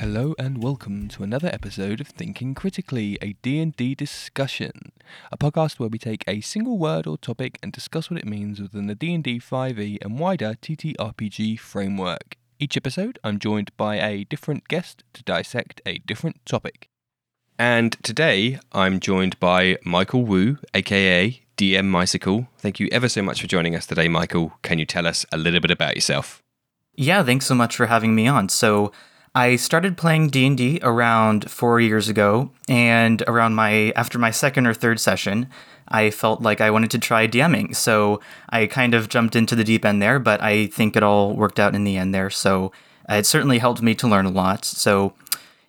Hello and welcome to another episode of Thinking Critically, a D&D discussion, a podcast where we take a single word or topic and discuss what it means within the D&D 5e and wider TTRPG framework. Each episode, I'm joined by a different guest to dissect a different topic. And today, I'm joined by Michael Wu, aka DM Mycicle. Thank you ever so much for joining us today, Michael. Can you tell us a little bit about yourself? Yeah, thanks so much for having me on. So, I started playing D&D around 4 years ago and around my after my second or third session, I felt like I wanted to try DMing. So, I kind of jumped into the deep end there, but I think it all worked out in the end there. So, uh, it certainly helped me to learn a lot. So,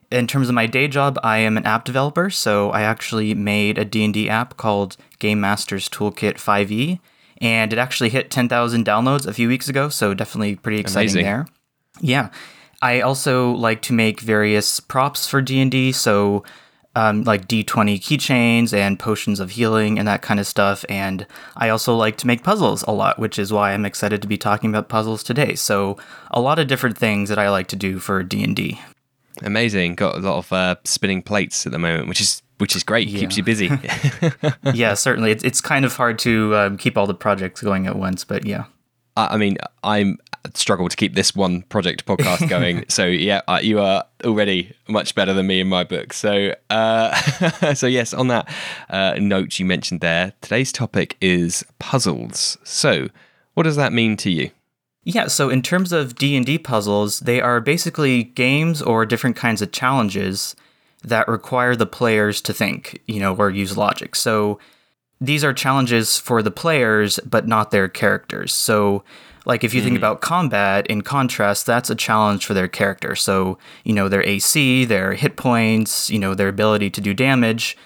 in terms of my day job, I am an app developer, so I actually made a D&D app called Game Masters Toolkit 5e, and it actually hit 10,000 downloads a few weeks ago, so definitely pretty exciting Amazing. there. Yeah. I also like to make various props for D&D, so um, like D20 keychains and potions of healing and that kind of stuff. And I also like to make puzzles a lot, which is why I'm excited to be talking about puzzles today. So a lot of different things that I like to do for D&D. Amazing. Got a lot of uh, spinning plates at the moment, which is which is great. Keeps you busy. yeah, certainly. It's, it's kind of hard to um, keep all the projects going at once, but yeah. I I mean, I'm struggle to keep this one project podcast going. so yeah, uh, you are already much better than me in my book. So uh, so yes, on that uh, note you mentioned there, today's topic is puzzles. So what does that mean to you? Yeah, so in terms of D&D puzzles, they are basically games or different kinds of challenges that require the players to think, you know, or use logic. So these are challenges for the players but not their characters. So like if you think mm. about combat in contrast, that's a challenge for their character. So, you know, their AC, their hit points, you know, their ability to do damage.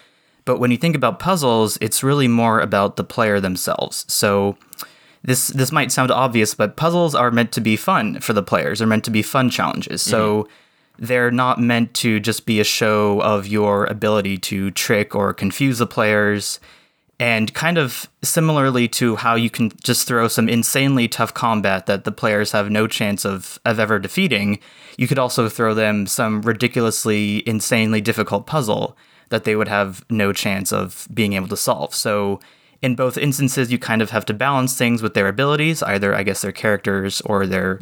But when you think about puzzles, it's really more about the player themselves. So this this might sound obvious, but puzzles are meant to be fun for the players. They're meant to be fun challenges. So mm-hmm. they're not meant to just be a show of your ability to trick or confuse the players. And kind of similarly to how you can just throw some insanely tough combat that the players have no chance of, of ever defeating, you could also throw them some ridiculously, insanely difficult puzzle that they would have no chance of being able to solve. So, in both instances, you kind of have to balance things with their abilities, either, I guess, their characters or their,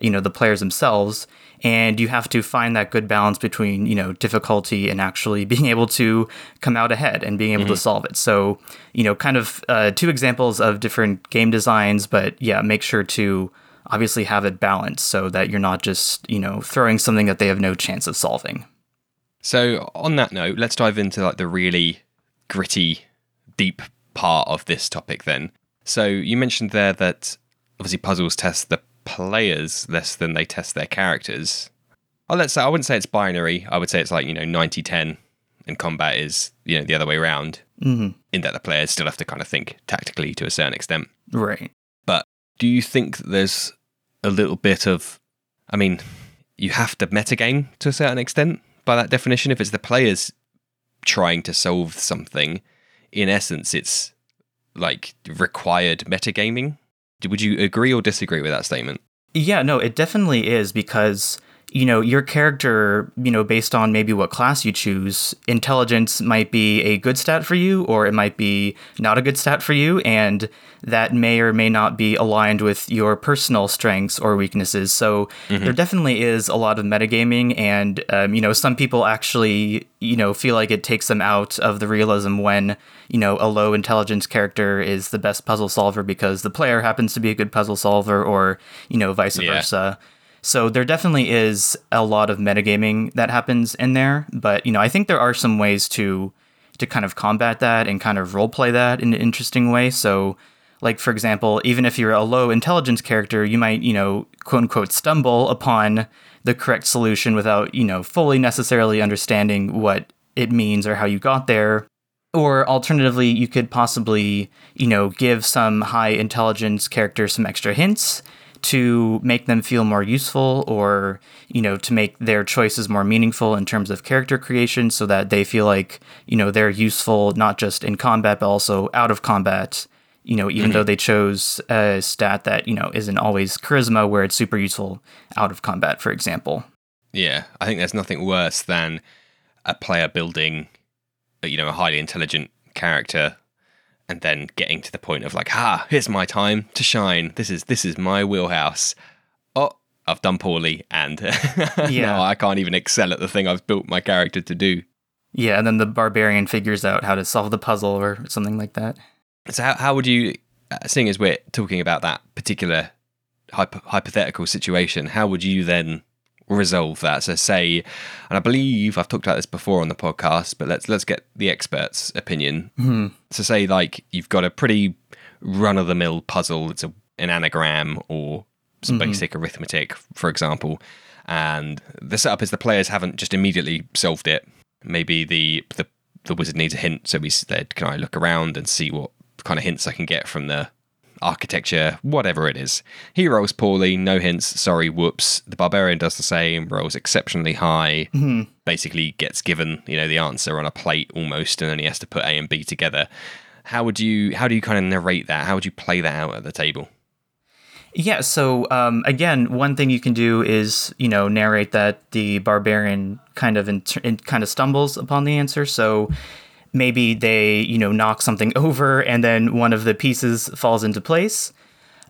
you know, the players themselves. And you have to find that good balance between, you know, difficulty and actually being able to come out ahead and being able to solve it. So, you know, kind of uh, two examples of different game designs, but yeah, make sure to obviously have it balanced so that you're not just, you know, throwing something that they have no chance of solving. So on that note, let's dive into like the really gritty, deep part of this topic then. So you mentioned there that obviously puzzles test the players less than they test their characters. Oh, let's say I wouldn't say it's binary. I would say it's like, you know, 90-10 and combat is, you know, the other way around. hmm In that the players still have to kind of think tactically to a certain extent. Right. But do you think that there's a little bit of I mean, you have to metagame to a certain extent by that definition. If it's the players trying to solve something, in essence it's like required metagaming. Would you agree or disagree with that statement? Yeah, no, it definitely is because you know your character, you know, based on maybe what class you choose, intelligence might be a good stat for you, or it might be not a good stat for you, and that may or may not be aligned with your personal strengths or weaknesses. So there definitely is a lot of metagaming, and um, you know, some people actually, you know, feel like it takes them out of the realism when you know a low intelligence character is the best puzzle solver because the player happens to be a good puzzle solver, or you know, vice Yeah. versa. So there definitely is a lot of metagaming that happens in there, but you know, I think there are some ways to to kind of combat that and kind of role play that in an interesting way. So like for example, even if you're a low intelligence character, you might, you know, quote unquote stumble upon the correct solution without, you know, fully necessarily understanding what it means or how you got there. Or alternatively, you could possibly, you know, give some high intelligence character some extra hints to make them feel more useful or, you know, to make their choices more meaningful in terms of character creation so that they feel like, you know, they're useful not just in combat but also out of combat. You know, even mm-hmm. though they chose a stat that, you know, isn't always charisma where it's super useful out of combat, for example. Yeah, I think there's nothing worse than a player building, you know, a highly intelligent character, and then getting to the point of like, ah, here's my time to shine. This is this is my wheelhouse. Oh, I've done poorly, and Yeah. I can't even excel at the thing I've built my character to do. Yeah, and then the barbarian figures out how to solve the puzzle or something like that. So how how would you, uh, seeing as we're talking about that particular hypo- hypothetical situation, how would you then resolve that? So say, and I believe I've talked about this before on the podcast, but let's let's get the expert's opinion. Hmm. So say like you've got a pretty run of the mill puzzle. It's a, an anagram or some basic arithmetic, for example, and the setup is the players haven't just immediately solved it. Maybe the the the wizard needs a hint, so we said, "Can I look around and see what kind of hints I can get from the architecture, whatever it is?" He rolls poorly, no hints. Sorry, whoops. The barbarian does the same, rolls exceptionally high. Basically, gets given you know the answer on a plate almost, and then he has to put A and B together. How would you how do you kind of narrate that? How would you play that out at the table? Yeah, so um, again, one thing you can do is you know narrate that the barbarian kind of in, in, kind of stumbles upon the answer. So maybe they you know knock something over, and then one of the pieces falls into place.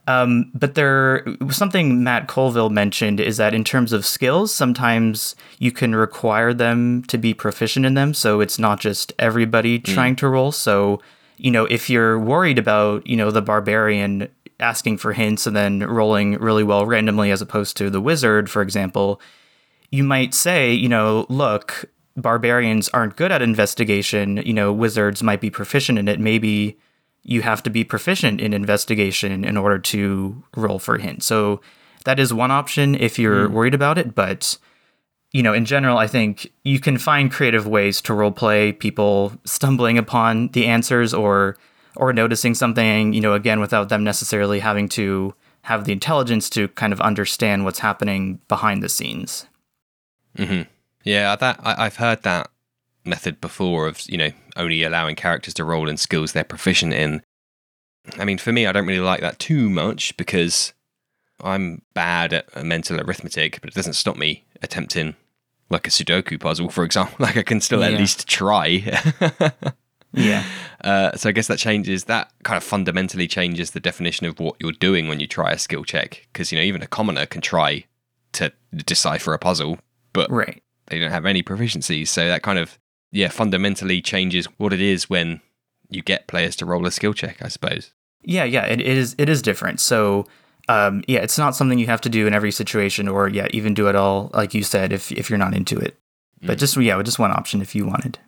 Um, but there, something Matt Colville mentioned is that in terms of skills, sometimes you can require them to be proficient in them. So it's not just everybody trying to roll. So, you know, if you're worried about, you know, the barbarian asking for hints and then rolling really well randomly as opposed to the wizard, for example, you might say, you know, look, barbarians aren't good at investigation. You know, wizards might be proficient in it. Maybe you have to be proficient in investigation in order to roll for hints. So that is one option if you're worried about it. But, you know, in general, I think you can find creative ways to role play people stumbling upon the answers or or noticing something, you know, again, without them necessarily having to have the intelligence to kind of understand what's happening behind the scenes. Mm hmm Yeah, that I, I've heard that method before of you know only allowing characters to roll in skills they're proficient in. I mean, for me, I don't really like that too much because I'm bad at mental arithmetic, but it doesn't stop me attempting like a Sudoku puzzle, for example. Like I can still at least try. Yeah. Uh, so I guess that changes that kind of fundamentally changes the definition of what you're doing when you try a skill check. Because you know even a commoner can try to decipher a puzzle, but Right. They don't have any proficiencies. So that kind of yeah fundamentally changes what it is when you get players to roll a skill check. I suppose. Yeah, yeah, it, it is it is different. So um, yeah, it's not something you have to do in every situation, or yeah, even do it all like you said if if you're not into it. But just yeah, just one option if you wanted.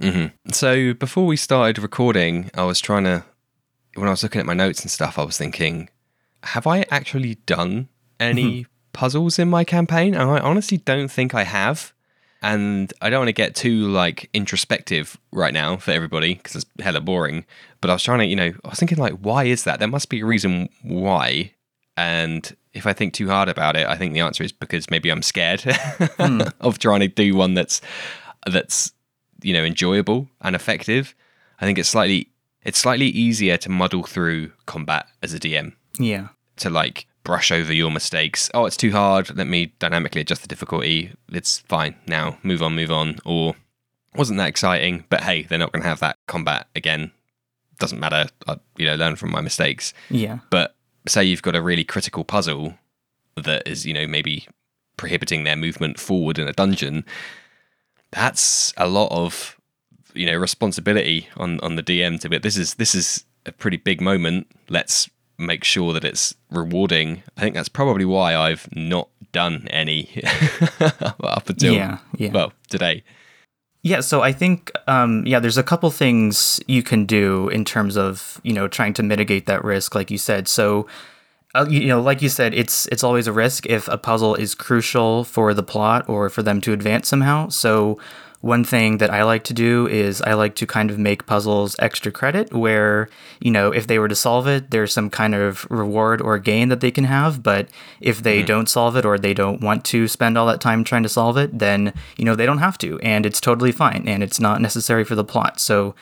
hmm So before we started recording, I was trying to when I was looking at my notes and stuff, I was thinking, have I actually done any puzzles in my campaign? And I honestly don't think I have. And I don't want to get too like introspective right now for everybody because it's hella boring. But I was trying to, you know, I was thinking like, why is that? There must be a reason why. And if I think too hard about it, I think the answer is because maybe I'm scared hmm. of trying to do one that's that's you know enjoyable and effective. I think it's slightly it's slightly easier to muddle through combat as a DM Yeah. to like brush over your mistakes. Oh, it's too hard. Let me dynamically adjust the difficulty. It's fine now. Move on, move on. Or wasn't that exciting, but hey, they're not going to have that combat again. Doesn't matter. I, you know, learn from my mistakes. Yeah. But say you've got a really critical puzzle that is, you know, maybe prohibiting their movement forward in a dungeon. That's a lot of, you know, responsibility on on the DM to be. This is this is a pretty big moment. Let's make sure that it's rewarding. I think that's probably why I've not done any up until Yeah. Yeah. well today. Yeah, so I think um, yeah, there's a couple things you can do in terms of you know trying to mitigate that risk, like you said. So uh, you know, like you said, it's it's always a risk if a puzzle is crucial for the plot or for them to advance somehow. So one thing that I like to do is I like to kind of make puzzles extra credit where, you know, if they were to solve it, there's some kind of reward or gain that they can have. But if they don't solve it or they don't want to spend all that time trying to solve it, then, you know, they don't have to. And it's totally fine. And it's not necessary for the plot. So,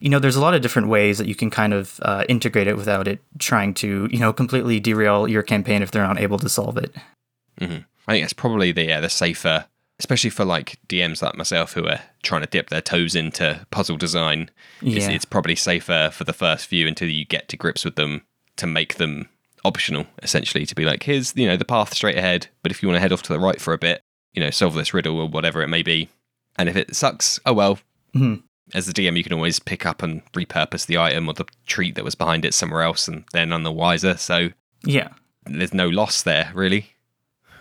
you know, there's a lot of different ways that you can kind of uh, integrate it without it trying to, you know, completely derail your campaign if they're not able to solve it. hmm I think that's probably the yeah, the safer especially for like DMs like myself who are trying to dip their toes into puzzle design, it's, Yeah. it's probably safer for the first few until you get to grips with them to make them optional, essentially, to be like, here's, you know, the path straight ahead, but if you want to head off to the right for a bit, you know, solve this riddle or whatever it may be. And if it sucks, oh well. Mhm. As the DM, you can always pick up and repurpose the item or the treat that was behind it somewhere else, and they're none the wiser. So Yeah. there's no loss there really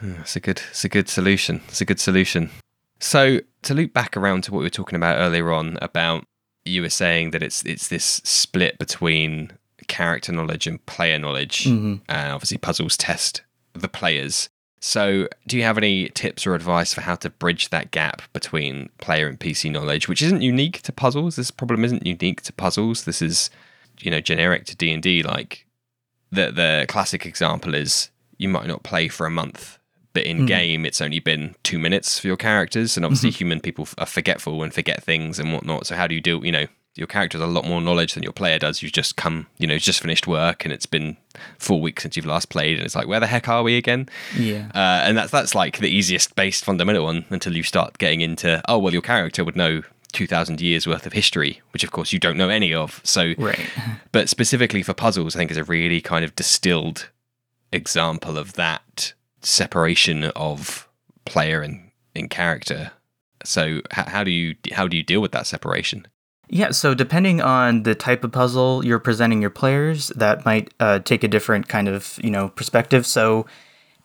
it's a good it's a good solution. It's a good solution. So to loop back around to what we were talking about earlier on about you were saying that it's it's this split between character knowledge and player knowledge Mhm. and obviously puzzles test the players. So do you have any tips or advice for how to bridge that gap between player and pc knowledge which isn't unique to puzzles? This problem isn't unique to puzzles. This is you know generic to d&d like the the classic example is you might not play for a month, but in game it's only been two minutes for your characters, and obviously human people f- are forgetful and forget things and whatnot. So how do you do? You know, your character has a lot more knowledge than your player does. You've just come, you know, just finished work, and it's been four weeks since you've last played, and it's like, where the heck are we again? Yeah. Uh, and that's that's like the easiest based fundamental one until you start getting into oh well your character would know 2000 years worth of history which of course you don't know any of so Right. but specifically for puzzles, I think is a really kind of distilled example of that separation of player and in character. So how, how do you how do you deal with that separation? Yeah, so depending on the type of puzzle you're presenting your players, that might uh, take a different kind of you know perspective. So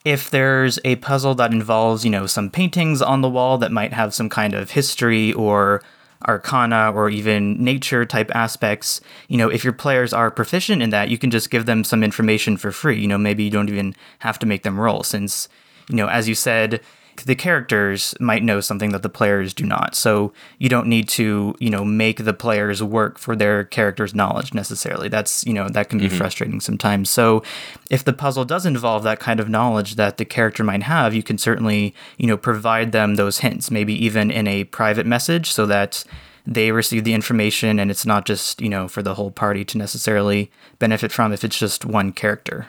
if there's a puzzle that involves you know some paintings on the wall that might have some kind of history or arcana or even nature type aspects, you know, if your players are proficient in that, you can just give them some information for free. You know, maybe you don't even have to make them roll since, you know, as you said, the characters might know something that the players do not. So you don't need to, you know, make the players work for their character's knowledge necessarily. That's, you know, that can be frustrating sometimes. So if the puzzle does involve that kind of knowledge that the character might have, you can certainly, you know, provide them those hints, maybe even in a private message so that they receive the information and it's not just, you know, for the whole party to necessarily benefit from if it's just one character.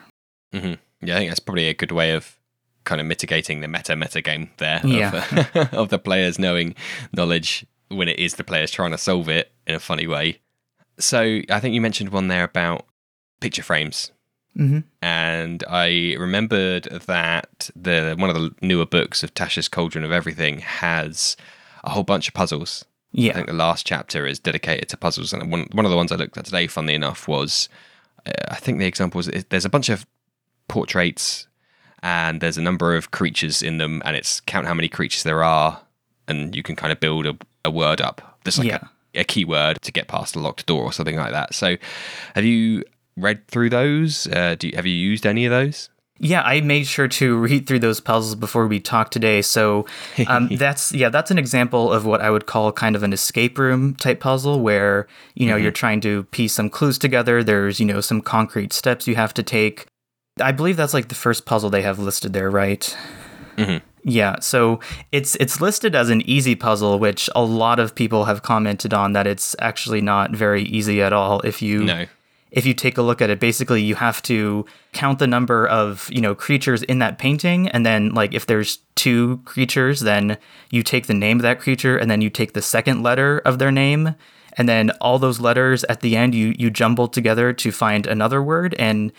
hmm Yeah, I think that's probably a good way of kind of mitigating the meta meta game there Yeah. of, of the players knowing knowledge when it is the players trying to solve it in a funny way. So I think you mentioned one there about picture frames. hmm and I remembered that the one of the newer books of Tasha's Cauldron of Everything has a whole bunch of puzzles. Yeah. I think the last chapter is dedicated to puzzles, and one one of the ones I looked at today, funnily enough, was uh, I think the example was there's a bunch of portraits, and there's a number of creatures in them, and it's count how many creatures there are, and you can kind of build a, a word up. There's like Yeah. a, a keyword to get past a locked door or something like that. So, have you read through those? Uh, do you, have you used any of those? Yeah, I made sure to read through those puzzles before we talked today. So um, that's yeah, that's an example of what I would call kind of an escape room type puzzle, where you know you're trying to piece some clues together. There's you know some concrete steps you have to take. I believe that's like the first puzzle they have listed there, right? Mhm. Yeah, so it's it's listed as an easy puzzle, which a lot of people have commented on that it's actually not very easy at all. If you No. if you take a look at it basically you have to count the number of you know creatures in that painting and then like if there's two creatures then you take the name of that creature and then you take the second letter of their name and then all those letters at the end you you jumble together to find another word and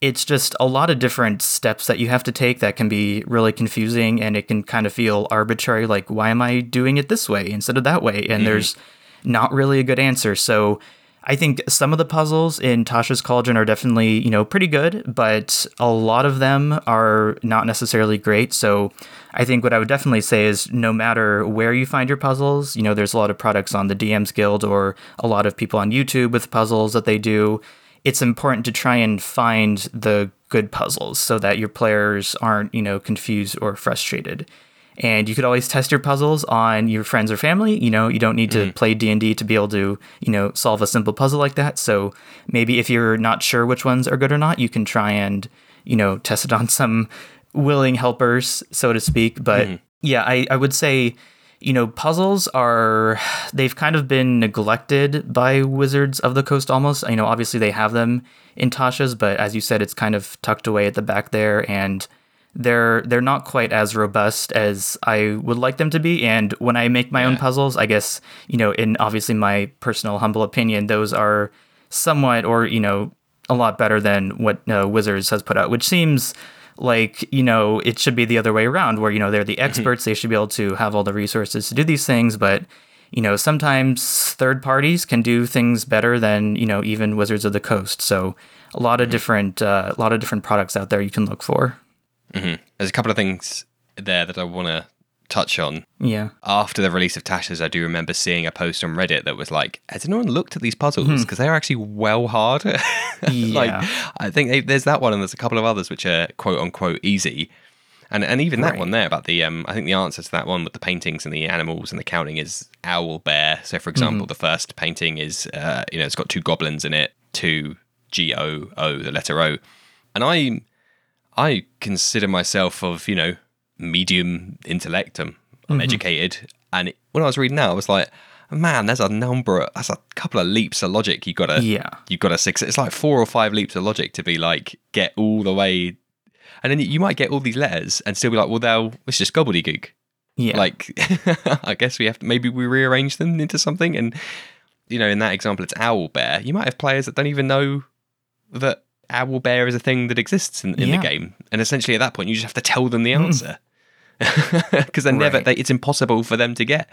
it's just a lot of different steps that you have to take that can be really confusing and it can kind of feel arbitrary like why am i doing it this way instead of that way? And mm-hmm. there's not really a good answer. So i think some of the puzzles in tasha's cauldron are definitely you know pretty good but a lot of them are not necessarily great. So i think what i would definitely say is no matter where you find your puzzles you know there's a lot of products on the dms guild or a lot of people on youtube with puzzles that they do it's important to try and find the good puzzles so that your players aren't, you know, confused or frustrated. And you could always test your puzzles on your friends or family. You know, you don't need to mm-hmm. play D&D to be able to, you know, solve a simple puzzle like that. So maybe if you're not sure which ones are good or not, you can try and, you know, test it on some willing helpers, so to speak. But mm-hmm. yeah, I, I would say you know, puzzles are, they've kind of been neglected by Wizards of the Coast almost. You know, obviously they have them in Tasha's, but as you said, it's kind of tucked away at the back there. And they're they're not quite as robust as I would like them to be. And when I make my own puzzles, I guess you know, in obviously my personal humble opinion, those are somewhat or you know a lot better than what uh, Wizards has put out, which seems like you know it should be the other way around, where you know they're the mm-hmm. experts, they should be able to have all the resources to do these things, but you know sometimes third parties can do things better than you know even Wizards of the Coast. So a lot of mm-hmm. different uh, a lot of different products out there you can look for. Mm-hmm. There's a couple of things there that I want to touch on. Yeah. After the release of Tasha's, I do remember seeing a post on Reddit that was like, "Has anyone looked at these puzzles? Because they are actually well hard." like, Yeah. I think they, there's that one, and there's a couple of others which are quote unquote easy. And and even that Right. one there about the um, I think the answer to that one with the paintings and the animals and the counting is owl bear. So for example, the first painting is uh, you know it's got two goblins in it, two G O O, the letter O, and I I consider myself of you know medium intellect. I'm, I'm mm-hmm. educated, and it, when I was reading that, I was like, man, there's a number. Of, that's a couple of leaps of logic you gotta Yeah. you gotta six. It's like four or five leaps of logic to be like get all the way, and then you might get all these letters and still be like, well, they'll it's just gobbledygook. Yeah. Like, I guess we have to maybe we rearrange them into something. And you know, in that example, it's owl bear. You might have players that don't even know that owl bear is a thing that exists in, in Yeah. the game, and essentially at that point, you just have to tell them the mm. answer because they're never. Right. They, it's impossible for them to get.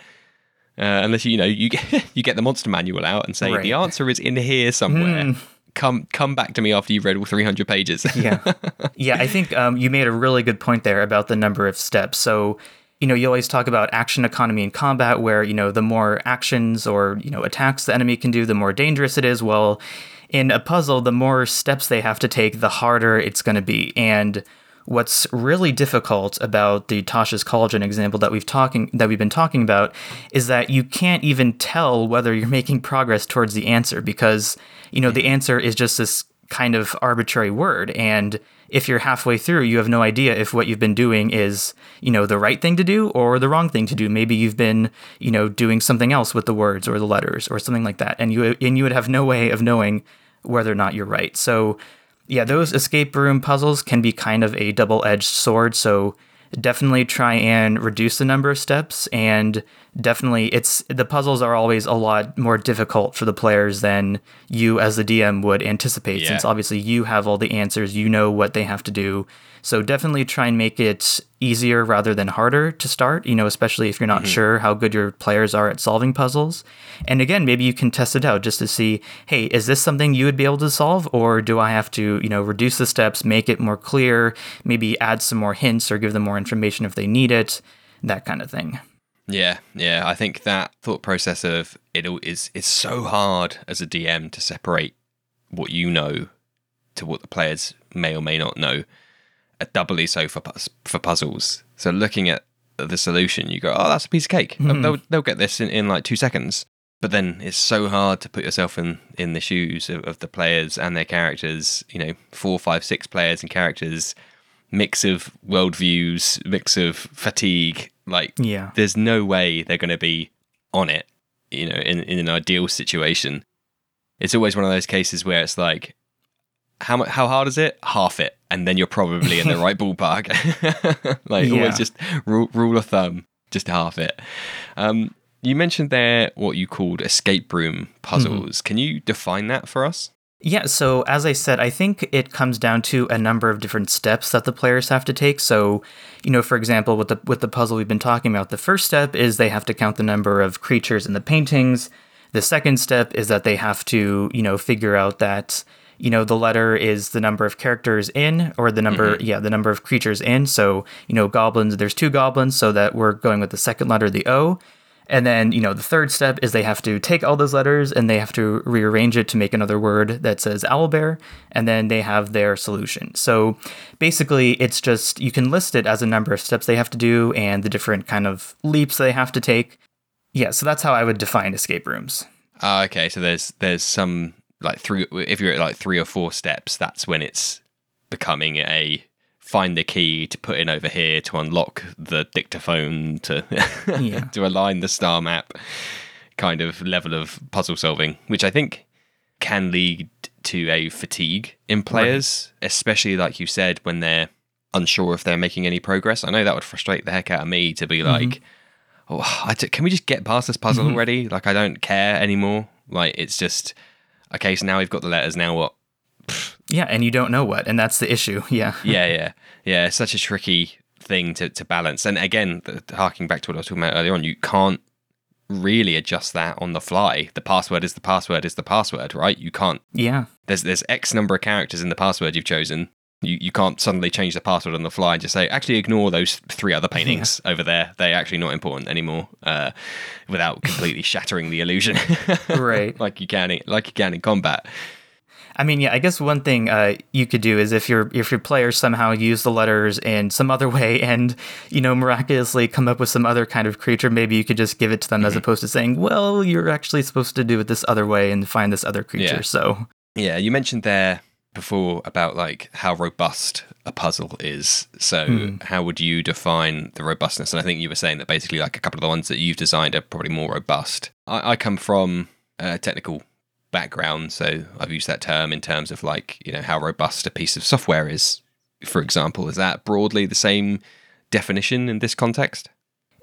Uh, unless you know you get you get the monster manual out and say Right. the answer is in here somewhere. Hmm. Come come back to me after you've read all 300 pages. yeah yeah i think um, you made a really good point there about the number of steps so you know you always talk about action economy in combat where you know the more actions or you know attacks the enemy can do the more dangerous it is well in a puzzle the more steps they have to take the harder it's going to be and what's really difficult about the Tasha's Cauldron example that we've talking that we've been talking about is that you can't even tell whether you're making progress towards the answer because you know the answer is just this kind of arbitrary word. And if you're halfway through you have no idea if what you've been doing is you know the right thing to do or the wrong thing to do. Maybe you've been you know doing something else with the words or the letters or something like that. And you and you would have no way of knowing whether or not you're right. So yeah, those escape room puzzles can be kind of a double edged sword. So definitely try and reduce the number of steps. And definitely, it's the puzzles are always a lot more difficult for the players than you as the DM would anticipate, Yeah. since obviously you have all the answers, you know what they have to do. So definitely try and make it easier rather than harder to start, you know, especially if you're not mm-hmm. sure how good your players are at solving puzzles. And again, maybe you can test it out just to see, hey, is this something you would be able to solve or do I have to, you know, reduce the steps, make it more clear, maybe add some more hints or give them more information if they need it, that kind of thing. Yeah, yeah. I think that thought process of it is is so hard as a DM to separate what you know to what the players may or may not know. Doubly so for for puzzles. So looking at the solution, you go, "Oh, that's a piece of cake. They'll- mm-hmm. They'll they'll get this in, in like two seconds." But then it's so hard to put yourself in in the shoes of, of the players and their characters. You know, four, five, six players and characters, mix of worldviews, mix of fatigue. Like, Yeah. there's no way they're going to be on it, you know, in, in an ideal situation. It's always one of those cases where it's like, how how hard is it? Half it, and then you're probably in the right ballpark. like Yeah. always, just rule, rule of thumb, just half it. Um, you mentioned there what you called escape room puzzles. Can you define that for us? Yeah, so as I said, I think it comes down to a number of different steps that the players have to take. So, you know, for example, with the with the puzzle we've been talking about, the first step is they have to count the number of creatures in the paintings. The second step is that they have to, you know, figure out that you know the letter is the number of characters in or the number yeah the number of creatures in so you know goblins there's two goblins so that we're going with the second letter the o and then, you know, the third step is they have to take all those letters and they have to rearrange it to make another word that says owlbear, and then they have their solution. So basically, it's just you can list it as a number of steps they have to do and the different kind of leaps they have to take. Yeah, so that's how I would define escape rooms. Ah, okay. So there's there's some like three. If you're at like three or four steps, that's when it's becoming a find the key to put in over here to unlock the dictaphone to Yeah. to align the star map kind of level of puzzle solving, which I think can lead to a fatigue in players, especially like you said when they're unsure if they're making any progress. I know that would frustrate the heck out of me to be mm-hmm. like, oh, I d- can we just get past this puzzle mm-hmm. already? Like, I don't care anymore. Like, it's just, okay, so now we've got the letters. Now what? Yeah, and you don't know what, and that's the issue. Yeah. yeah, yeah, yeah. It's such a tricky thing to, to balance. And again, harking back to what I was talking about earlier on, you can't really adjust that on the fly. The password is the password is the password, right? You can't. Yeah. There's there's X number of characters in the password you've chosen. You you can't suddenly change the password on the fly and just say actually ignore those three other paintings over there. They're actually not important anymore. Uh, without completely shattering the illusion, Right. like you can in, like you can in combat. I mean, yeah, I guess one thing uh, you could do is if your if your players somehow use the letters in some other way and you know miraculously come up with some other kind of creature, maybe you could just give it to them as opposed to saying, "Well, you're actually supposed to do it this other way and find this other creature." Yeah. So Yeah, you mentioned there before about like how robust a puzzle is. So hmm. how would you define the robustness? And I think you were saying that basically like a couple of the ones that you've designed are probably more robust. I, I come from a technical background, so I've used that term in terms of like, you know, how robust a piece of software is, for example. Is that broadly the same definition in this context?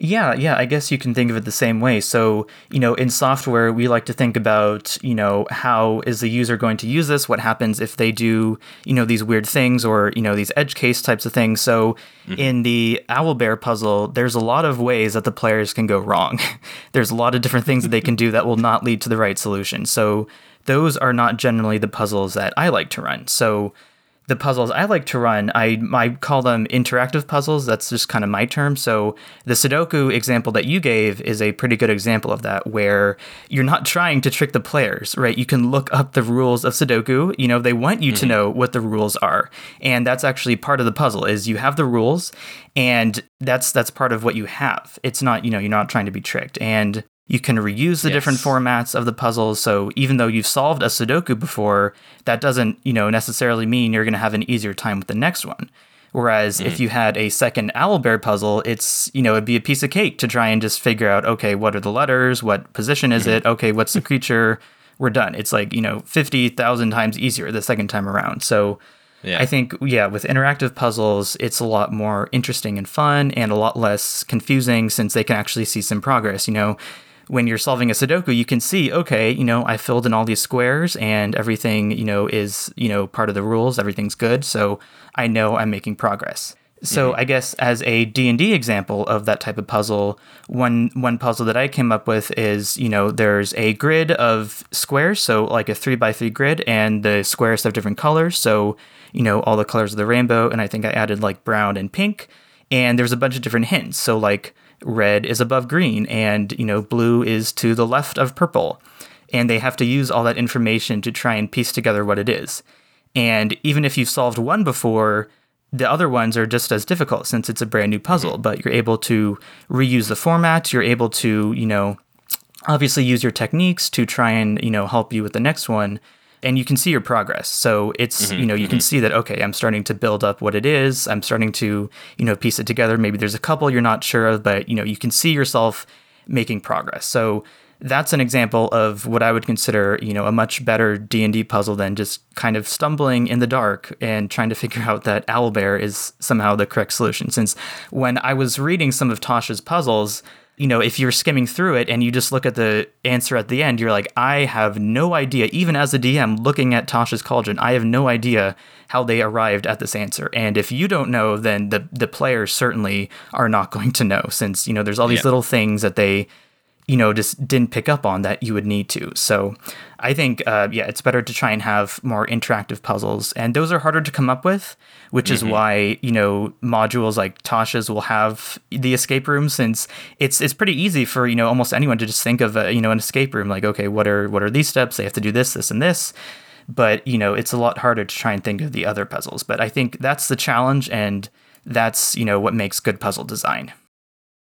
Yeah, yeah, I guess you can think of it the same way. So, you know, in software, we like to think about, you know, how is the user going to use this? What happens if they do, you know, these weird things or, you know, these edge case types of things. So, mm-hmm. in the Owlbear puzzle, there's a lot of ways that the players can go wrong. there's a lot of different things that they can do that will not lead to the right solution. So, those are not generally the puzzles that I like to run. So, the puzzles I like to run, I I call them interactive puzzles. That's just kind of my term. So the Sudoku example that you gave is a pretty good example of that, where you're not trying to trick the players, right? You can look up the rules of Sudoku. You know, they want you to mm-hmm. know what the rules are, and that's actually part of the puzzle. Is you have the rules, and that's that's part of what you have. It's not you know you're not trying to be tricked, and you can reuse the different formats of the puzzles. So even though you've solved a Sudoku before, that doesn't, you know, necessarily mean you're going to have an easier time with the next one. Whereas if mm. you had a second Owlbear puzzle, it's, you know, it'd be a piece of cake to try and just figure out, okay, what are the letters? What position is mm-hmm. it? Okay, what's the creature? We're done. It's like, you know, 50,000 times easier the second time around. So Yeah. I think, yeah, with interactive puzzles, it's a lot more interesting and fun and a lot less confusing since they can actually see some progress. You know, when you're solving a Sudoku, you can see, okay, you know, I filled in all these squares and everything, you know, is, you know, part of the rules, everything's good. So I know I'm making progress. So mm-hmm. I guess as a D&D example of that type of puzzle, one one puzzle that I came up with is, you know, there's a grid of squares, so like a 3 by 3 grid and the squares have different colors, so, you know, all the colors of the rainbow and I think I added like brown and pink and there's a bunch of different hints. So like red is above green and, you know, blue is to the left of purple. And they have to use all that information to try and piece together what it is. And even if you've solved one before, the other ones are just as difficult since it's a brand new mm-hmm. puzzle, but you're able to reuse the format. You're able to, you know, obviously use your techniques to try and, you know, help you with the next one. And you can see your progress. So it's, mm-hmm, you know, you can mm-hmm. see that, okay, I'm starting to build up what it is. I'm starting to, you know, piece it together. Maybe there's a couple you're not sure of, but, you know, you can see yourself making progress. So that's an example of what I would consider, you know, a much better D&D puzzle than just kind of stumbling in the dark and trying to figure out that owlbear is somehow the correct solution. Since when I was reading some of Tasha's puzzles, you know, if you're skimming through it and you just look at the answer at the end, you're like, I have no idea. Even as a DM looking at Tasha's Cauldron, I have no idea how they arrived at this answer. And if you don't know, then the the players certainly are not going to know, since you know there's all these Yeah. little things that they you know, just didn't pick up on that you would need to. So I think, uh, yeah, it's better to try and have more interactive puzzles. And those are harder to come up with, which is why, you know, modules like Tasha's will have the escape room since it's it's pretty easy for, you know, almost anyone to just think of, a, you know, an escape room like, okay, what are what are these steps? They have to do this, this, and this. But, you know, it's a lot harder to try and think of the other puzzles. But I think that's the challenge and that's, you know, what makes good puzzle design.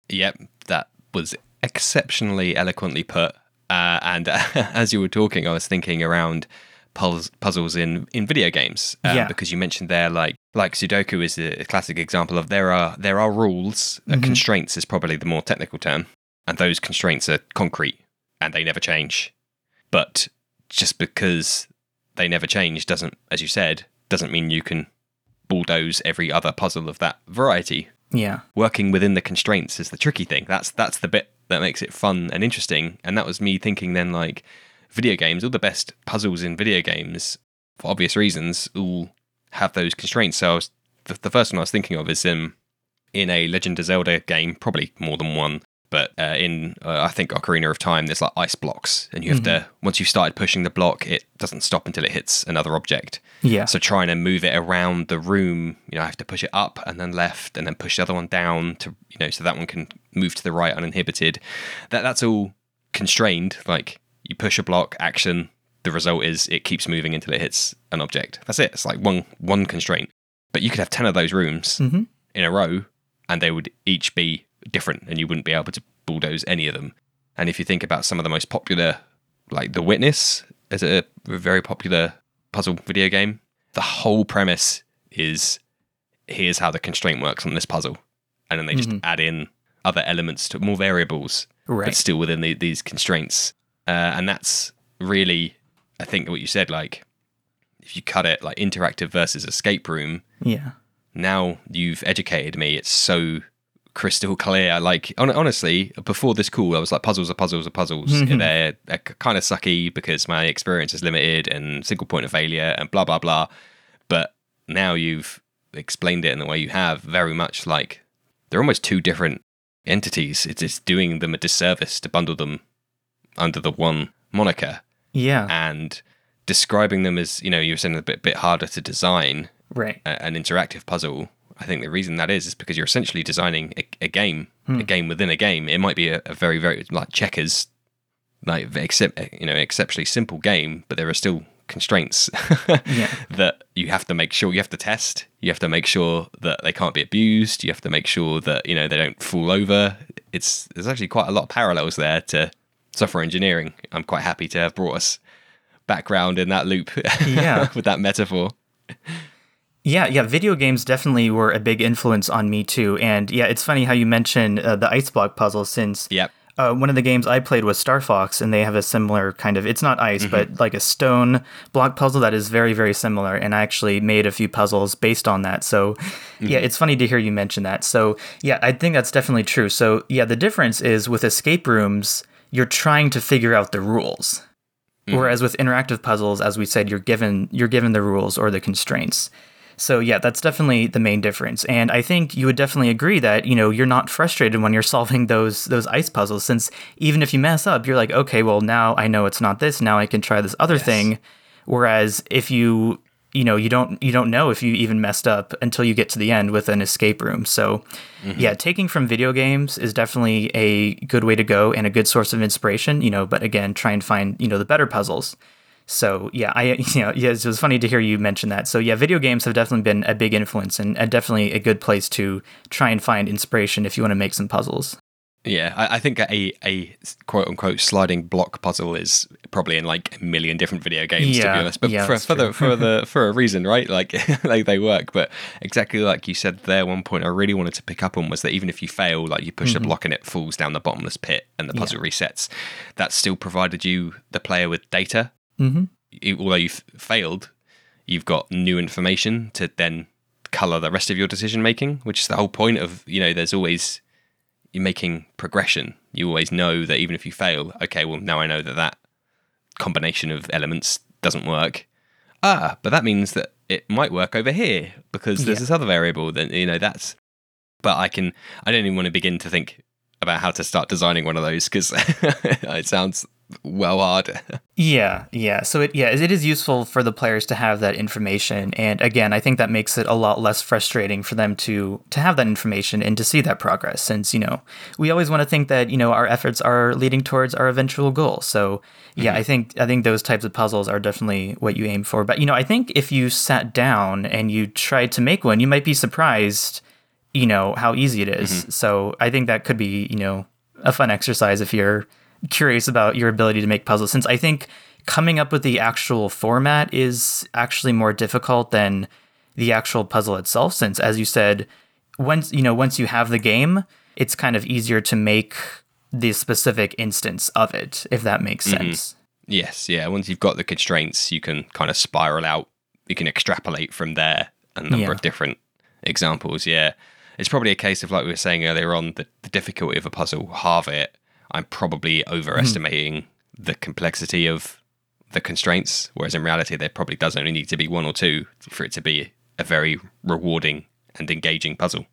Yep, that was exceptionally eloquently put. Uh, and as you were talking, I was thinking around puzz- puzzles in, in video games um, Yeah. because you mentioned there like like Sudoku is a classic example of there are there are rules. Uh, constraints is probably the more technical term, and those constraints are concrete and they never change. But just because they never change doesn't, as you said, doesn't mean you can bulldoze every other puzzle of that variety. Yeah. Working within the constraints is the tricky thing. That's that's the bit that makes it fun and interesting. And that was me thinking then like video games, all the best puzzles in video games, for obvious reasons, all have those constraints. So was, the, the first one I was thinking of is um, in a Legend of Zelda game, probably more than one, but uh, in uh, I think Ocarina of Time, there's like ice blocks, and you have to once you've started pushing the block, it doesn't stop until it hits another object. Yeah. So trying to move it around the room, you know, I have to push it up and then left, and then push the other one down to you know, so that one can move to the right uninhibited. That that's all constrained. Like you push a block, action. The result is it keeps moving until it hits an object. That's it. It's like one one constraint. But you could have ten of those rooms hmm in a row, and they would each be different, and you wouldn't be able to bulldoze any of them. And if you think about some of the most popular, like The Witness, is a very popular puzzle video game. The whole premise is here's how the constraint works on this puzzle, and then they just Mhm. add in other elements to more variables, Right. but still within the, these constraints. Uh, and that's really, I think, what you said. Like, if you cut it like interactive versus escape room, yeah. now you've educated me. It's so crystal clear. Like hon- honestly, before this call, I was like, puzzles are puzzles are puzzles. Mhm. they're, they're kind of sucky because my experience is limited and single point of failure and blah blah blah. But now you've explained it in the way you have, very much like they're almost two different entities. It's it's doing them a disservice to bundle them under the one moniker Yeah. and describing them as you know you were saying a bit bit harder to design Right. a- an interactive puzzle. I think the reason that is is because you're essentially designing a, a game, a hmm. game within a game. It might be a, a very, very like checkers, like except eh, you know, exceptionally simple game, but there are still constraints Yeah. that you have to make sure you have to test. You have to make sure that they can't be abused. You have to make sure that you know they don't fall over. It's there's actually quite a lot of parallels there to software engineering. I'm quite happy to have brought us background in that loop. Yeah. with that metaphor. Yeah, yeah, video games definitely were a big influence on me too. And yeah, it's funny how you mentioned uh, the ice block puzzle since Yep. uh, one of the games I played was Star Fox, and they have a similar kind of, it's not ice, but like a stone block puzzle that is very, very similar. And I actually made a few puzzles based on that. So yeah, it's funny to hear you mention that. So yeah, I think that's definitely true. So yeah, the difference is with escape rooms, you're trying to figure out the rules. Whereas with interactive puzzles, as we said, you're given you're given the rules or the constraints. So yeah, that's definitely the main difference. And I think you would definitely agree that, you know, you're not frustrated when you're solving those those ice puzzles since even if you mess up, you're like, okay, well now I know it's not this, now I can try this other thing. Whereas if you you know, you don't you don't know if you even messed up until you get to the end with an escape room. So mm-hmm. yeah, taking from video games is definitely a good way to go and a good source of inspiration, you know, but again, try and find, you know, the better puzzles. So yeah, I you know yeah, it was funny to hear you mention that. So yeah, video games have definitely been a big influence and, and definitely a good place to try and find inspiration if you want to make some puzzles. Yeah, I, I think a a quote unquote sliding block puzzle is probably in like a million different video games to be honest, but yeah, for for the for the for a reason, right? Like like they work. But exactly like you said there, one point I really wanted to pick up on was that even if you fail, like you push Mm-hmm. a block and it falls down the bottomless pit and the puzzle resets, that still provided you the player with data. Mm-hmm. You- Although you've failed, you've got new information to then color the rest of your decision making, which is the whole point of you know. There's always you're making progression. You always know that even if you fail, okay, well now I know that that combination of elements doesn't work. Ah, but that means that it might work over here because there's Yeah. this other variable. Then you know that's. But I can. I don't even want to begin to think about how to start designing one of those because it sounds well hard. Yeah, yeah. So it yeah, it is useful for the players to have that information and again, I think that makes it a lot less frustrating for them to to have that information and to see that progress since, you know, we always want to think that, you know, our efforts are leading towards our eventual goal. So, yeah, mm-hmm. I think I think those types of puzzles are definitely what you aim for. But, you know, I think if you sat down and you tried to make one, you might be surprised, you know, how easy it is. Mm-hmm. So, I think that could be, you know, a fun exercise if you're curious about your ability to make puzzles since I think coming up with the actual format is actually more difficult than the actual puzzle itself since as you said once you know once you have the game it's kind of easier to make the specific instance of it if that makes mm-hmm. sense. yes, yeah. Once you've got the constraints, you can kind of spiral out. You can extrapolate from there a number Yeah. of different examples. Yeah, it's probably a case of like we were saying earlier on, the, the difficulty of a puzzle. Halve it. I'm probably hmm. overestimating the complexity of the constraints, whereas in reality, there probably does only need to be one or two for it to be a very rewarding and engaging puzzle.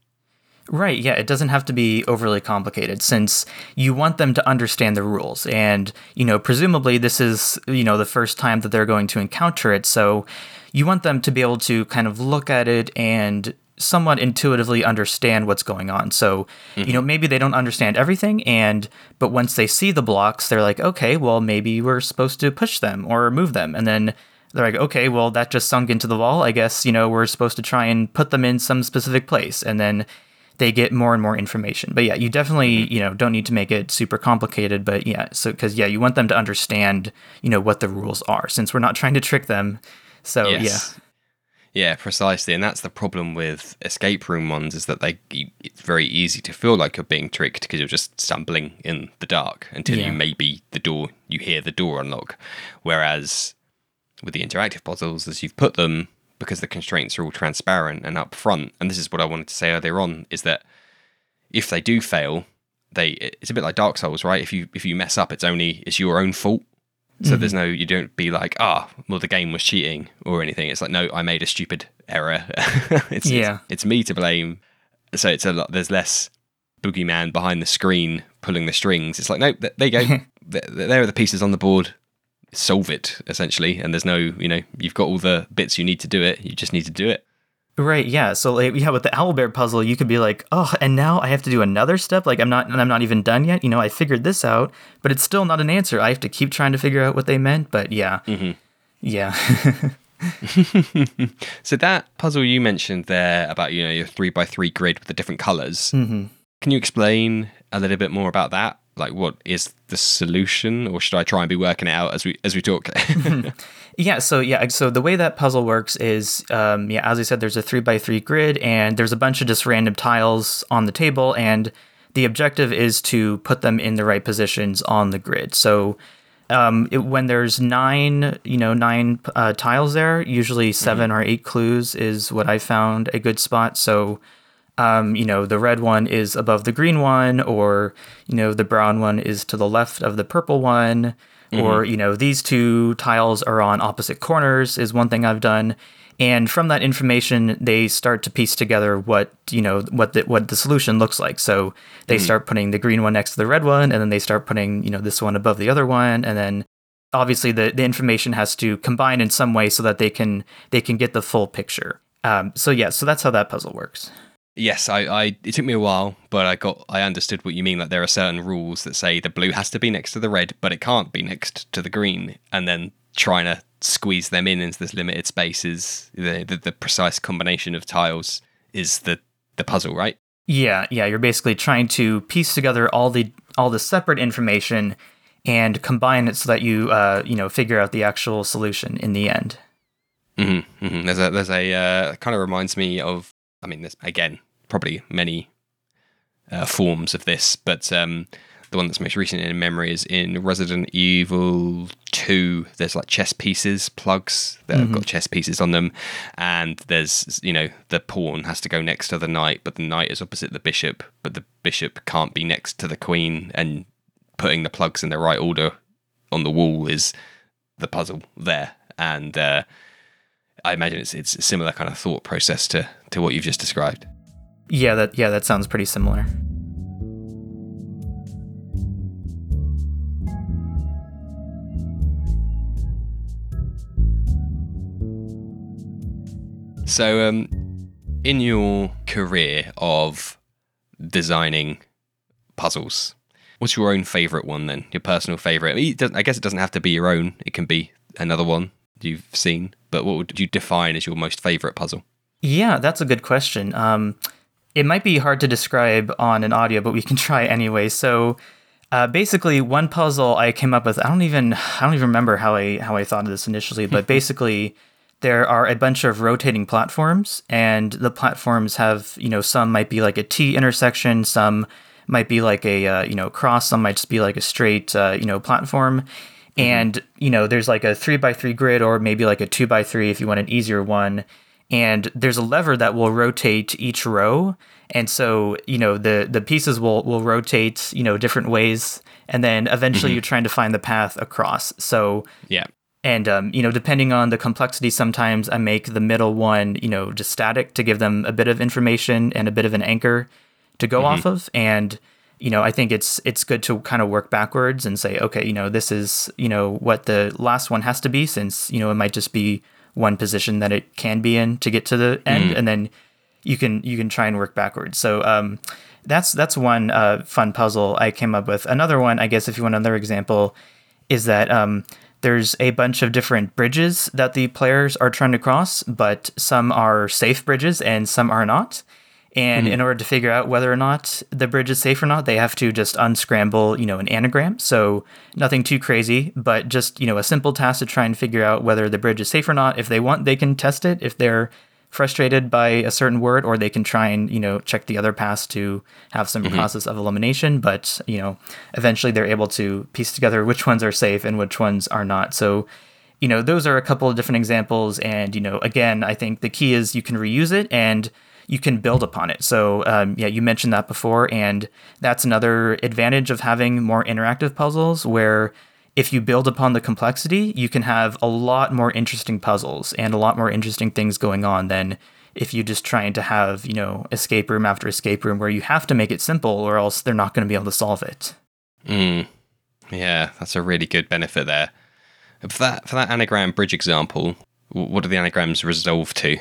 Right, yeah, it doesn't have to be overly complicated since you want them to understand the rules. And, you know, presumably this is, you know, the first time that they're going to encounter it. So you want them to be able to kind of look at it and somewhat intuitively understand what's going on. So, you know, mm-hmm. maybe they don't understand everything and but once they see the blocks, they're like, "Okay, well, maybe we're supposed to push them or move them." And then they're like, "Okay, well, that just sunk into the wall. I guess, you know, we're supposed to try and put them in some specific place." And then they get more and more information. But yeah, you definitely, mm-hmm. you know, don't need to make it super complicated, but yeah, so cuz yeah, you want them to understand, you know, what the rules are since we're not trying to trick them. So, Yes. Yeah, precisely, and that's the problem with escape room ones is that they it's very easy to feel like you're being tricked because you're just stumbling in the dark until Yeah. you maybe the door you hear the door unlock. Whereas with the interactive puzzles, as you've put them, because the constraints are all transparent and upfront, and this is what I wanted to say earlier on, is that if they do fail, they it's a bit like Dark Souls, right? If you if you mess up, it's only it's your own fault. So there's no you don't be like ah well the game was cheating or anything. It's like no I made a stupid error. it's, Yeah. it's it's me to blame. So it's a lot. There's less boogeyman behind the screen pulling the strings. It's like no th- there you go. Th- there are the pieces on the board. Solve it essentially, and there's no you know you've got all the bits you need to do it. You just need to do it. Right, yeah. So like, yeah, with the owlbear puzzle, you could be like, "Oh, and now I have to do another step. Like I'm not and I'm not even done yet. You know, I figured this out, but it's still not an answer. I have to keep trying to figure out what they meant, but yeah. Yeah. So that puzzle you mentioned there about you know your three by three grid with the different colors. Mhm. Can you explain a little bit more about that? Like, what is the solution, or should I try and be working it out as we as we talk? Yeah, so yeah, so the way that puzzle works is, um, yeah, as I said, there's a three by three grid, and there's a bunch of just random tiles on the table, and the objective is to put them in the right positions on the grid. So, um, it, when there's nine, you know, nine uh, tiles there, usually 7 or eight clues is what I found a good spot. So, um, you know, the red one is above the green one, or, you know, the brown one is to the left of the purple one, or, you know, these two tiles are on opposite corners, is one thing I've done. And from that information, they start to piece together what, you know, what the, what the solution looks like. So they start putting the green one next to the red one, and then they start putting, you know, this one above the other one, and then obviously the, the information has to combine in some way so that they can they can get the full picture. Um, so yeah, so that's how that puzzle works. Yes, I, I. It took me a while, but I got. I understood what you mean. Like there are certain rules that say the blue has to be next to the red, but it can't be next to the green, and then trying to squeeze them in into this limited spaces, the the, the precise combination of tiles is the the puzzle, right? Yeah, yeah, you're basically trying to piece together all the all the separate information and combine it so that you uh, you know figure out the actual solution in the end. Mm-hmm, mm-hmm. There's a there's a uh, kind of reminds me of. I mean, there's again probably many uh, forms of this, but um, the one that's most recent in memory is in Resident Evil Two. There's like chess pieces, plugs that have got chess pieces on them, and there's you know the pawn has to go next to the knight, but the knight is opposite the bishop, but the bishop can't be next to the queen, and putting the plugs in the right order on the wall is the puzzle there, and. Uh, I imagine it's it's a similar kind of thought process to to what you've just described. Yeah, that yeah, that sounds pretty similar. So, um, in your career of designing puzzles, what's your own favorite one then? Your personal favorite? I, mean, it doesn't- I guess it doesn't have to be your own. It can be another one you've seen. But what would you define as your most favorite puzzle? Yeah, that's a good question. Um, it might be hard to describe on an audio, but we can try anyway. So, uh, basically, one puzzle I came up with. I don't even I don't even remember how I how I thought of this initially, but basically, there are a bunch of rotating platforms, and the platforms have you know some might be like a T intersection, some might be like a uh, you know cross, some might just be like a straight uh, you know platform. And you know, there's like a three by three grid, or maybe like a two by three if you want an easier one. And there's a lever that will rotate each row. And so you know the the pieces will will rotate you know different ways. And then eventually Mm-hmm. you're trying to find the path across. So Yeah. and um, you know depending on the complexity sometimes i make the middle one you know just static to give them a bit of information and a bit of an anchor to go off of. And you know i think it's it's good to kind of work backwards and say okay you know this is you know what the last one has to be since you know it might just be one position that it can be in to get to the end. And then you can you can try and work backwards. So um that's that's one uh, fun puzzle i came up with. Another one i guess if you want another example is that um, there's a bunch of different bridges that the players are trying to cross, but some are safe bridges and some are not. And mm-hmm. in order to figure out whether or not the bridge is safe or not, they have to just unscramble, you know, an anagram. So nothing too crazy, but just, you know, a simple task to try and figure out whether the bridge is safe or not. If they want, they can test it. If they're frustrated by a certain word, or they can try and, you know, check the other paths to have some mm-hmm. process of elimination. But, you know, eventually they're able to piece together which ones are safe and which ones are not. So, you know, those are a couple of different examples. And, you know, again, I think the key is you can reuse it and you can build upon it. So, um, yeah, you mentioned that before. And that's another advantage of having more interactive puzzles where if you build upon the complexity, you can have a lot more interesting puzzles and a lot more interesting things going on than if you're just trying to have, you know, escape room after escape room where you have to make it simple or else they're not going to be able to solve it. Mm. Yeah, that's a really good benefit there. For that for that anagram bridge example, what do the anagrams resolve to?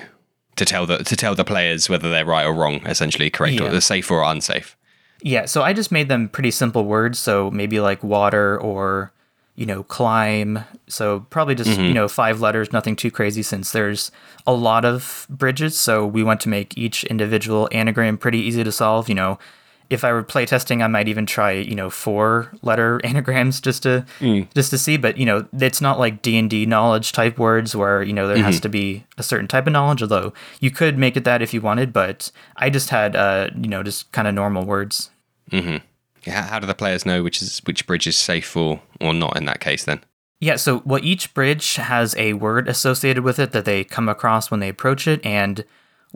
To tell the to tell the players whether they're right or wrong, essentially correct Yeah. or safe or unsafe. Yeah, so I just made them pretty simple words. So maybe like water or, you know, climb. So probably just, mm-hmm. you know, five letters, nothing too crazy since there's a lot of bridges. So we want to make each individual anagram pretty easy to solve. You know, if I were playtesting, I might even try, you know, four letter anagrams just to mm. just to see. But you know, it's not like D and D knowledge type words where you know there has mm-hmm. to be a certain type of knowledge. Although you could make it that if you wanted, but I just had, uh, you know, just kind of normal words. Mm-hmm. Yeah, How do the players know which is which bridge is safe or or not in that case? Then. Yeah, so well, each bridge has a word associated with it that they come across when they approach it, and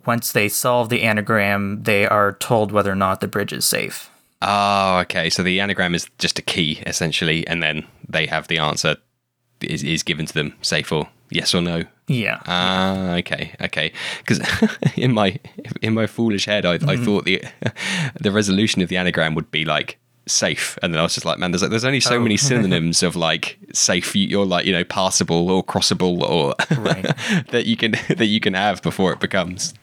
once they solve the anagram, they are told whether or not the bridge is safe. Oh, okay. So the anagram is just a key essentially, and then they have the answer is, is given to them, safe or yes or no. Yeah. Ah, okay, okay. Because in my in my foolish head, I, I thought the the resolution of the anagram would be like safe, and then I was just like, man, there's like, there's only so Oh. many synonyms of like safe. you- You're like you know passable or crossable or Right. that you can that you can have before it becomes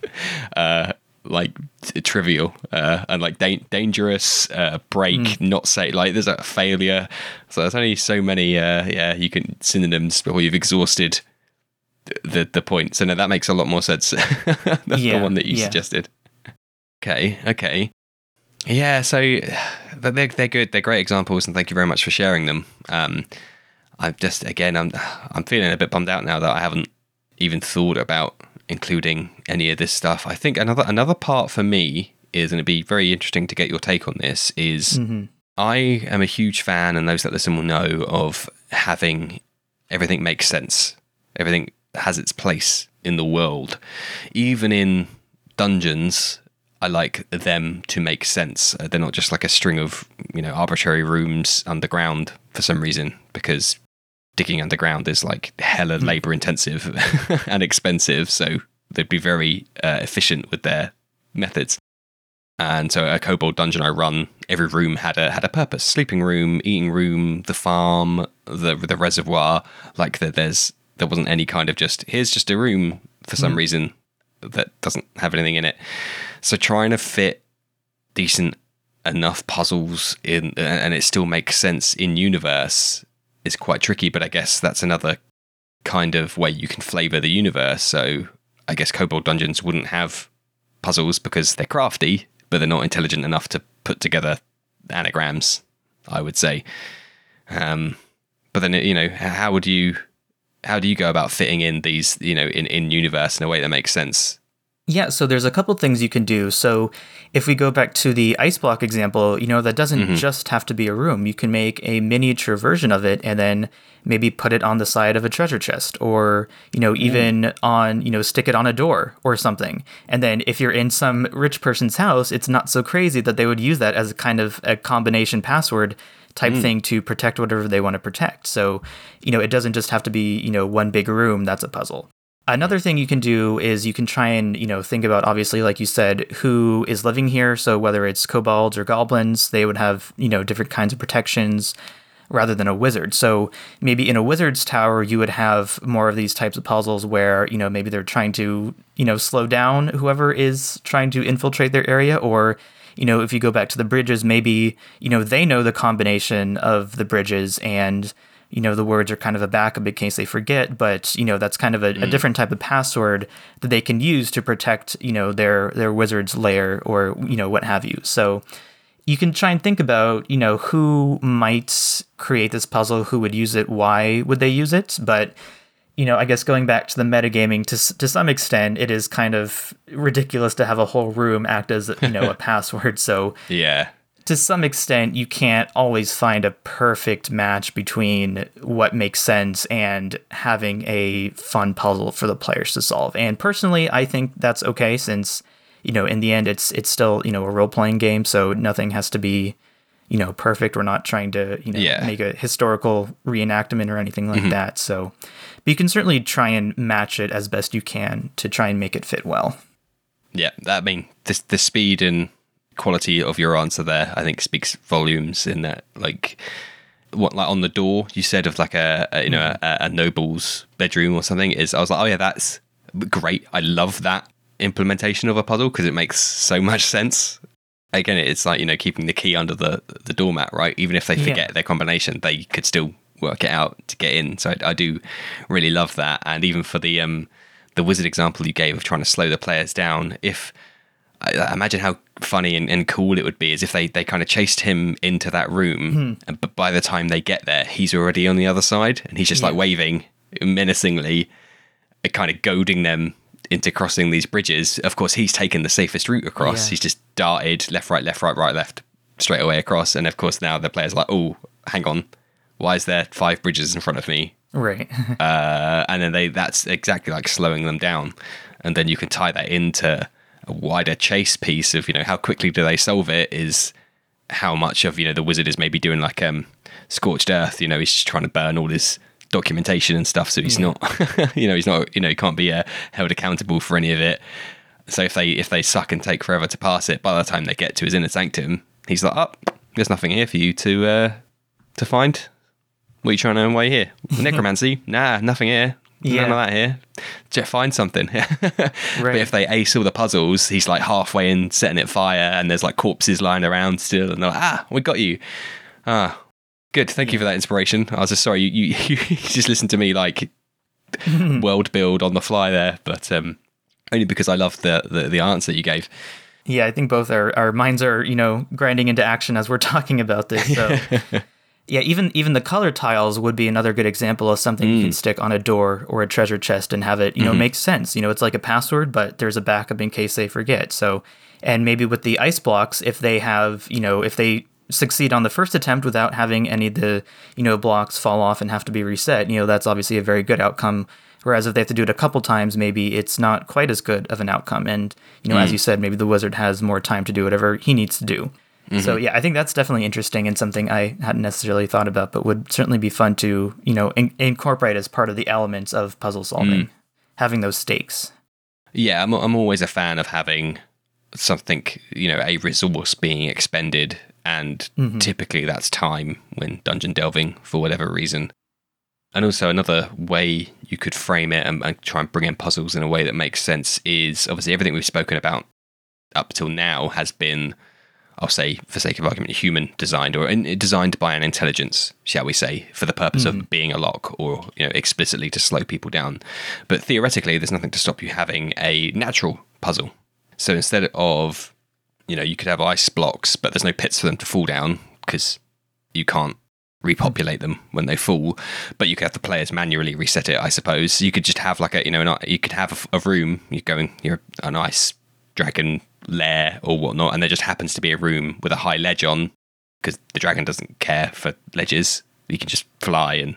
uh, like t- trivial uh, and like da- dangerous, uh, break, not safe. Like there's a failure. So there's only so many. Uh, yeah, you can synonyms before you've exhausted the the point. So no, that makes a lot more sense. That's Yeah, the one that you yeah. suggested. Okay, okay. Yeah, so they're they're good. They're great examples, and thank you very much for sharing them. Um, I'm just again, I'm I'm feeling a bit bummed out now that I haven't even thought about including any of this stuff. I think another another part for me is, and it'd be very interesting to get your take on this. Is I am a huge fan, and those that listen will know of having everything makes sense. Everything has its place in the world, even in dungeons. I like them to make sense. Uh, They're not just like a string of you know arbitrary rooms underground for some reason because digging underground is like hella labor intensive and expensive. So they'd be very uh, efficient with their methods. And so a kobold dungeon I run, every room had a had a purpose: sleeping room, eating room, the farm, the the reservoir. Like that, there's there wasn't any kind of just here's just a room for some reason that doesn't have anything in it. So trying to fit decent enough puzzles in and it still makes sense in universe is quite tricky. But I guess that's another kind of way you can flavor the universe. So I guess kobold dungeons wouldn't have puzzles because they're crafty, but they're not intelligent enough to put together anagrams. I would say. Um, but then you know, how would you, how do you go about fitting in these, you know, in in universe in a way that makes sense? Yeah, so there's a couple things you can do. So if we go back to the ice block example, you know, that doesn't mm-hmm. just have to be a room. You can make a miniature version of it and then maybe put it on the side of a treasure chest or, you know, even mm. on, you know, stick it on a door or something. And then if you're in some rich person's house, it's not so crazy that they would use that as a kind of a combination password type mm. thing to protect whatever they want to protect. So, you know, it doesn't just have to be, you know, one big room that's a puzzle. Another thing you can do is you can try and, you know, think about obviously, like you said, who is living here. So whether it's kobolds or goblins, they would have, you know, different kinds of protections rather than a wizard. So maybe in a wizard's tower, you would have more of these types of puzzles where, you know, maybe they're trying to, you know, slow down whoever is trying to infiltrate their area. Or, you know, if you go back to the bridges, maybe, you know, they know the combination of the bridges and, you know the words are kind of a backup in case they forget but you know that's kind of a, mm. a, different type of password that they can use to protect you know their their wizard's lair or you know what have you. So you can try and think about you know who might create this puzzle who would use it why would they use it? But you know i guess going back to the metagaming to, to some extent it is kind of ridiculous to have a whole room act as you know a password. So yeah to some extent, you can't always find a perfect match between what makes sense and having a fun puzzle for the players to solve. And personally, I think that's okay since, you know, in the end, it's it's still you know a role playing game, so nothing has to be, you know, perfect. We're not trying to you know yeah. make a historical reenactment or anything like mm-hmm. that. So, but you can certainly try and match it as best you can to try and make it fit well. Yeah, that I mean the the speed and quality of your answer there, I think, speaks volumes. In that, like, what like on the door you said of like a, a you know mm. a, a, noble's bedroom or something is I was like, oh yeah, that's great. I love that implementation of a puzzle because it makes so much sense. Again, it's like you know keeping the key under the the doormat, right? Even if they forget yeah. their combination, they could still work it out to get in. So I, I do really love that. And even for the um the wizard example you gave of trying to slow the players down, if I imagine how funny and, and, cool it would be is if they, they kind of chased him into that room, mm. but by the time they get there, he's already on the other side, and he's just yeah. like waving menacingly, uh, kind of goading them into crossing these bridges. Of course, he's taken the safest route across. Yeah. He's just darted left, right, left, right, right, left, straight away across. And of course, now the player's like, "Oh, hang on, why is there five bridges in front of me?" Right. uh, and then they that's exactly like slowing them down, and then you can tie that into a wider chase piece of you know how quickly do they solve it is how much of you know the wizard is maybe doing like um scorched earth you know he's just trying to burn all his documentation and stuff so he's yeah. not you know he's not you know he can't be uh, held accountable for any of it. So if they if they suck and take forever to pass it by the time they get to his inner sanctum he's like oh there's nothing here for you to uh to find. What are you trying to why here? Necromancy? Nah nothing here yeah. None of that here. Jeff, find something. right. But if they ace all the puzzles, he's like halfway in setting it fire, and there's like corpses lying around still, and they're like, ah, we got you. Ah, good. Thank yeah. you for that inspiration. I was just sorry you, you, you just listened to me like world build on the fly there, but um, only because I love the, the the answer you gave. Yeah, I think both our, our minds are, you know, grinding into action as we're talking about this. So Yeah, even even the color tiles would be another good example of something mm. you can mm. stick on a door or a treasure chest and have it, you know, mm-hmm. make sense. You know, it's like a password, but there's a backup in case they forget. So, and maybe with the ice blocks, if they have, you know, if they succeed on the first attempt without having any of the, you know, blocks fall off and have to be reset, you know, that's obviously a very good outcome. Whereas if they have to do it a couple times, maybe it's not quite as good of an outcome. And, you know, mm. as you said, maybe the wizard has more time to do whatever he needs to do. Mm-hmm. So yeah, I think that's definitely interesting and something I hadn't necessarily thought about, but would certainly be fun to you know in- incorporate as part of the elements of puzzle solving, mm. having those stakes. Yeah, I'm I'm always a fan of having something you know a resource being expended, and mm-hmm. typically that's time when dungeon delving for whatever reason. And also another way you could frame it and, and try and bring in puzzles in a way that makes sense is obviously everything we've spoken about up till now has been I'll say, for sake of argument, human designed or in, designed by an intelligence, shall we say, for the purpose mm. of being a lock or you know explicitly to slow people down. But theoretically, there's nothing to stop you having a natural puzzle. So instead of, you know, you could have ice blocks, but there's no pits for them to fall down because you can't repopulate them when they fall. But you could have the players manually reset it, I suppose. You could just have like a you know an, you could have a, a room. You're going you're a nice dragon lair or whatnot, and there just happens to be a room with a high ledge on because the dragon doesn't care for ledges. You can just fly and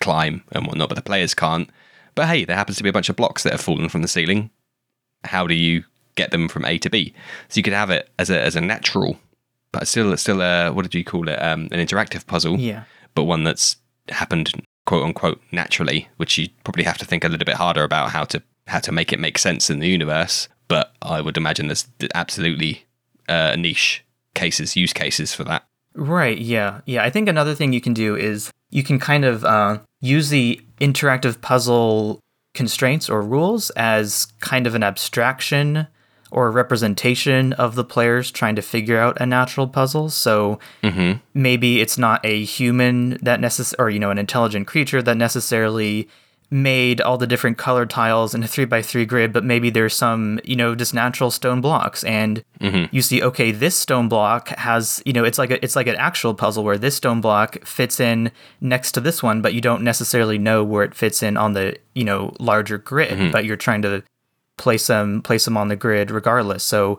climb and whatnot, but the players can't. But hey, there happens to be a bunch of blocks that have fallen from the ceiling. How do you get them from A to B? So you could have it as a as a natural, but still still a what did you call it? Um, an interactive puzzle. Yeah. But one that's happened quote unquote naturally, which you probably have to think a little bit harder about how to how to make it make sense in the universe. But I would imagine there's absolutely uh, niche cases, use cases for that. Right. Yeah. Yeah. I think another thing you can do is you can kind of uh, use the interactive puzzle constraints or rules as kind of an abstraction or a representation of the players trying to figure out a natural puzzle. So Mm-hmm. maybe it's not a human that necess- or you know an intelligent creature that necessarily made all the different color tiles in a three by three grid, but maybe there's some you know just natural stone blocks, and mm-hmm. you see okay this stone block has you know it's like a, it's like an actual puzzle where this stone block fits in next to this one, but you don't necessarily know where it fits in on the you know larger grid, mm-hmm. but you're trying to place them place them on the grid regardless. So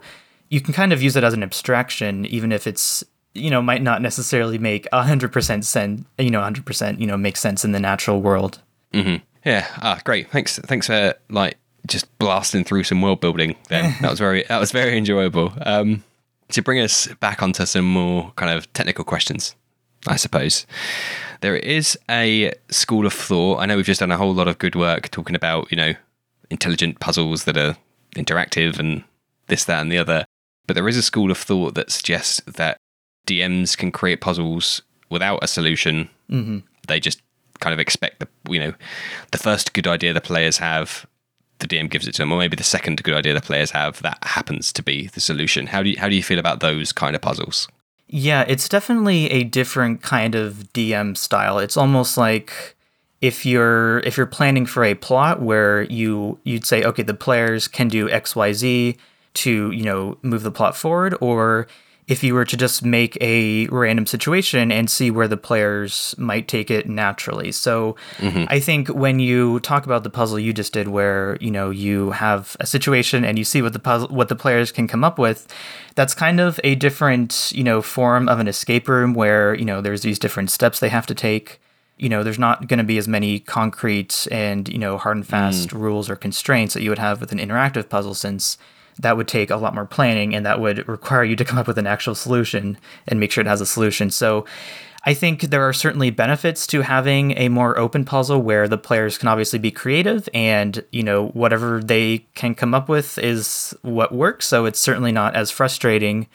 you can kind of use it as an abstraction, even if it's you know might not necessarily make a hundred percent sense. You know, hundred percent you know make sense in the natural world. Mm-hmm. Yeah. Ah, great. Thanks. Thanks for like just blasting through some world building. Then that was very that was very enjoyable. Um, to bring us back onto some more kind of technical questions, I suppose. There is a school of thought. I know we've just done a whole lot of good work talking about you know intelligent puzzles that are interactive and this, that, and the other. But there is a school of thought that suggests that DMs can create puzzles without a solution. hmm They just kind of expect the you know the first good idea the players have the DM gives it to them, or maybe the second good idea the players have that happens to be the solution. How do you how do you feel about those kind of puzzles? Yeah, it's definitely a different kind of DM style. It's almost like if you're if you're planning for a plot where you you'd say okay the players can do xyz to you know move the plot forward or if you were to just make a random situation and see where the players might take it naturally. So mm-hmm. I think when you talk about the puzzle you just did where, you know, you have a situation and you see what the puzzle what the players can come up with, that's kind of a different, you know, form of an escape room where, you know, there's these different steps they have to take. You know, there's not going to be as many concrete and, you know, hard and mm. fast rules or constraints that you would have with an interactive puzzle since that would take a lot more planning and that would require you to come up with an actual solution and make sure it has a solution. So I think there are certainly benefits to having a more open puzzle where the players can obviously be creative and, you know, whatever they can come up with is what works. So it's certainly not as frustrating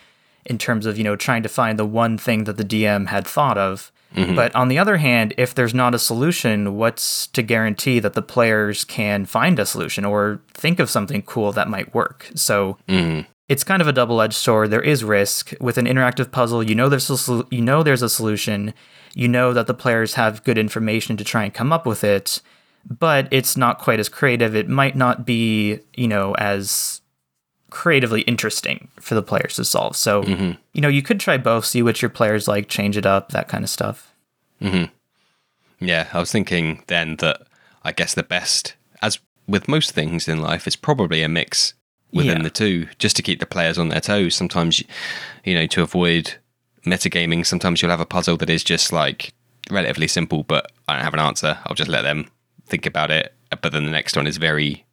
in terms of, you know, trying to find the one thing that the DM had thought of. Mm-hmm. But on the other hand, if there's not a solution, what's to guarantee that the players can find a solution or think of something cool that might work? So mm-hmm. it's kind of a double-edged sword. There is risk with an interactive puzzle. You know there's a sol- you know there's a solution. You know that the players have good information to try and come up with it, but it's not quite as creative. It might not be you know as creatively interesting for the players to solve. So you know you could try both, see what your players like, change it up, that kind of stuff. Yeah, I was thinking then that I guess the best, as with most things in life, is probably a mix within Yeah. the two, just to keep the players on their toes. Sometimes, you know, to avoid metagaming, sometimes you'll have a puzzle that is just like relatively simple, but I don't have an answer. I'll just let them think about it. But then the next one is very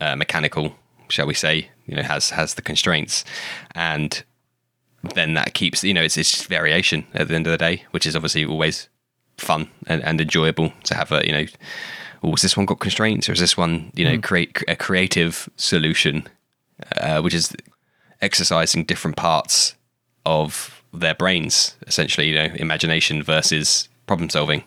uh, mechanical, shall we say? You know, has has the constraints, and then that keeps you know it's it's just variation at the end of the day, which is obviously always fun and, and enjoyable to have a you know oh has this one got constraints or is this one you know create a creative solution? Uh, which is exercising different parts of their brains essentially you know imagination versus problem solving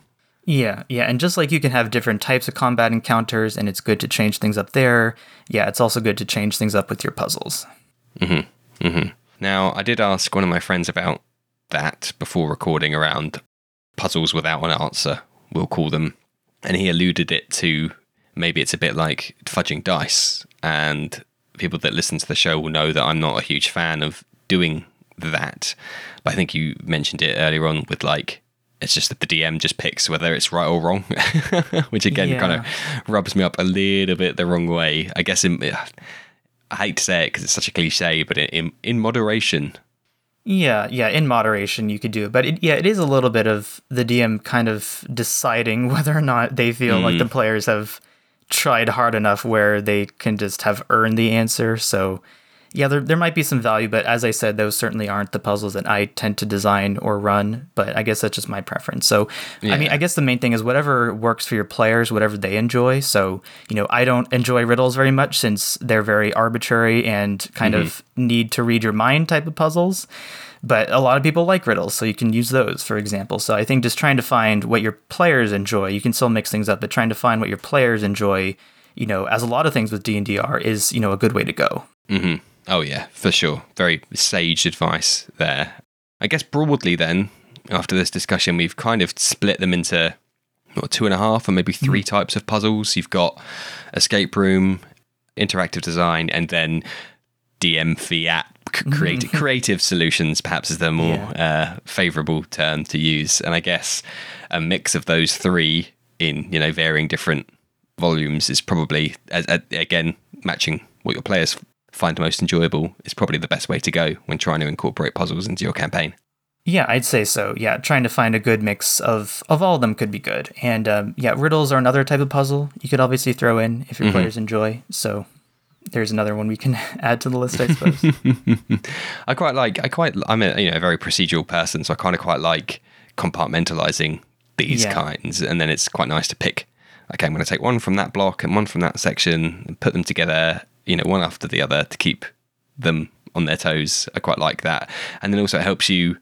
Yeah, yeah, and just like you can have different types of combat encounters, and it's good to change things up there. Yeah, it's also good to change things up with your puzzles. Mm-hmm, mm-hmm. Now, I did ask one of my friends about that before recording around puzzles without an answer, we'll call them. And he alluded it to maybe it's a bit like fudging dice. And people that listen to the show will know that I'm not a huge fan of doing that. But I think you mentioned it earlier on with like it's just that the DM just picks whether it's right or wrong, which again Yeah. kind of rubs me up a little bit the wrong way. I guess in, I hate to say it because it's such a cliche, but in in moderation, Yeah, yeah, in moderation you could do it, but it, yeah, it is a little bit of the DM kind of deciding whether or not they feel like the mm. players have tried hard enough where they can just have earned the answer. So, yeah, there there might be some value, but as I said, those certainly aren't the puzzles that I tend to design or run. But I guess that's just my preference. So, I mean, I guess the main thing is whatever works for your players, whatever they enjoy. So, you know, I don't enjoy riddles very much since they're very arbitrary and kind of mm-hmm. need to read your mind type of puzzles. But a lot of people like riddles, so you can use those, for example. So I think just trying to find what your players enjoy, you can still mix things up, but trying to find what your players enjoy, you know, as a lot of things with D and D are, is you know a good way to go. Mm-hmm. Oh yeah, for sure. Very sage advice there. I guess broadly then, after this discussion, we've kind of split them into what, two and a half or maybe 3 types of puzzles. You've got escape room, interactive design, and then DM fiat creative creative solutions perhaps is the more uh, favorable term to use and i guess a mix of those three in you know varying different volumes is probably as, as- again matching what your players find most enjoyable is probably the best way to go when trying to incorporate puzzles into your campaign Yeah, I'd say so. Yeah, trying to find a good mix of of all of them could be good. And um, yeah, riddles are another type of puzzle you could obviously throw in if your players enjoy. So there's another one we can add to the list, I suppose. I quite like. I quite. I'm a you know a very procedural person, so I kind of quite like compartmentalizing these Yeah. kinds, and then it's quite nice to pick. Okay, I'm going to take one from that block and one from that section, and put them together. You know, one after the other to keep them on their toes. I quite like that, and then also it helps you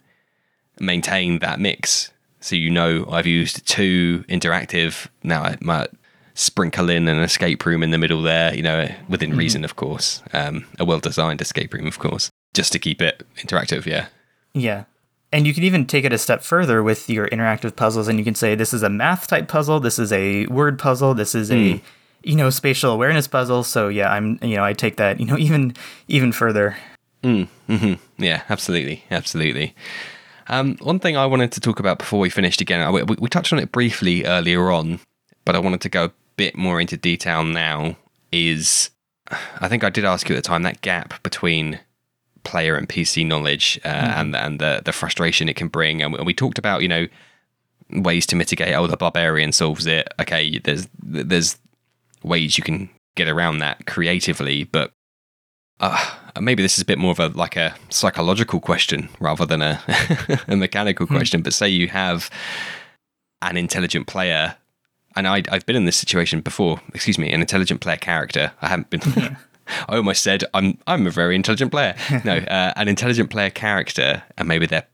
maintain that mix. So you know, I've used two interactive. Now I might sprinkle in an escape room in the middle there. You know, within reason, of course. Um, a well-designed escape room, of course, just to keep it interactive. Yeah. Yeah. And you can even take it a step further with your interactive puzzles and you can say this is a math type puzzle, this is a word puzzle, this is a you know spatial awareness puzzle. So yeah, I'm you know I take that, you know, even even further. Hmm. Yeah, absolutely, absolutely. Um, one thing I wanted to talk about before we finished again, we, we touched on it briefly earlier on, but I wanted to go a bit more into detail now. Is I think I did ask you at the time that gap between player and PC knowledge uh, and and the the frustration it can bring, and we, and we talked about you know ways to mitigate. Oh, the barbarian solves it. Okay, there's there's ways you can get around that creatively, but uh, maybe this is a bit more of a like a psychological question rather than a, a mechanical question. But say you have an intelligent player, and I, I've been in this situation before. Excuse me, an intelligent player character. I haven't been. I almost said I'm I'm a very intelligent player. No, uh, an intelligent player character, and maybe their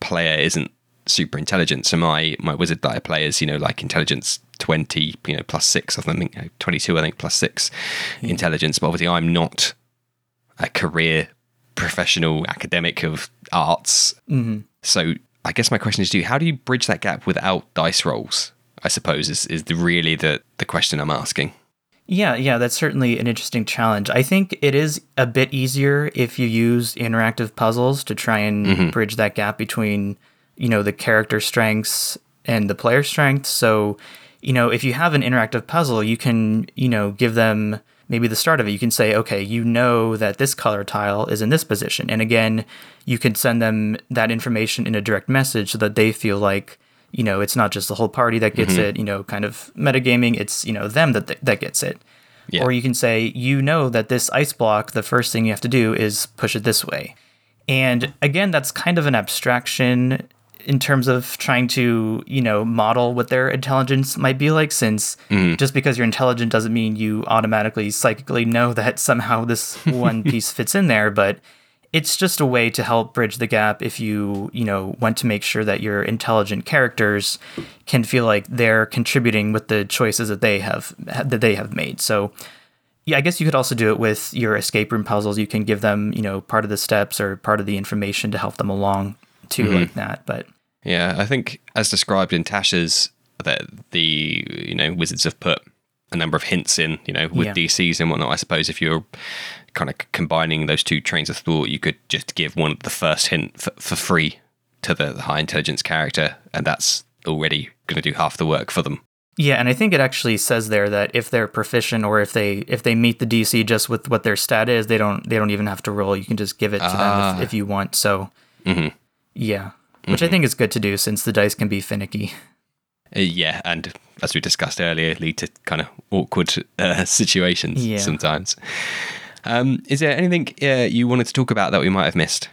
player isn't super intelligent. So my my wizard that I play is you know like intelligence twenty, you know plus six. I think you know, twenty two. I think plus six hmm. intelligence. But obviously I'm not a career professional academic of arts. Mm-hmm. So I guess my question is to you: How do you bridge that gap without dice rolls? I suppose is is the, really the the question I'm asking. Yeah, yeah, that's certainly an interesting challenge. I think it is a bit easier if you use interactive puzzles to try and mm-hmm. bridge that gap between, you know, the character strengths and the player strengths. So, you know, if you have an interactive puzzle, you can, you know, give them maybe the start of it. You can say, okay, you know that this color tile is in this position. And again, you can send them that information in a direct message so that they feel like, you know, it's not just the whole party that gets mm-hmm. it, you know, kind of metagaming, it's, you know, them that that gets it. Yeah. Or you can say, you know that this ice block, the first thing you have to do is push it this way. And again, that's kind of an abstraction in terms of trying to, you know, model what their intelligence might be like, since mm-hmm. just because you're intelligent doesn't mean you automatically psychically know that somehow this one piece fits in there. But it's just a way to help bridge the gap if you, you know, want to make sure that your intelligent characters can feel like they're contributing with the choices that they have that they have made. So yeah, I guess you could also do it with your escape room puzzles. You can give them, you know, part of the steps or part of the information to help them along too, mm-hmm. like that. But Yeah, I think as described in Tasha's, that the you know wizards have put a number of hints in, you know, with Yeah. DCs and whatnot. I suppose if you're kind of combining those two trains of thought, you could just give one the first hint for, for free to the, high intelligence character, and that's already going to do half the work for them. Yeah, and I think it actually says there that if they're proficient or if they if they meet the DC just with what their stat is, they don't they don't even have to roll. You can just give it to them Ah. if, if you want. So hmm yeah, which I think is good to do since the dice can be finicky. Uh, yeah, and as we discussed earlier, lead to kind of awkward uh, situations Yeah. sometimes. Um, is there anything uh, you wanted to talk about that we might have missed?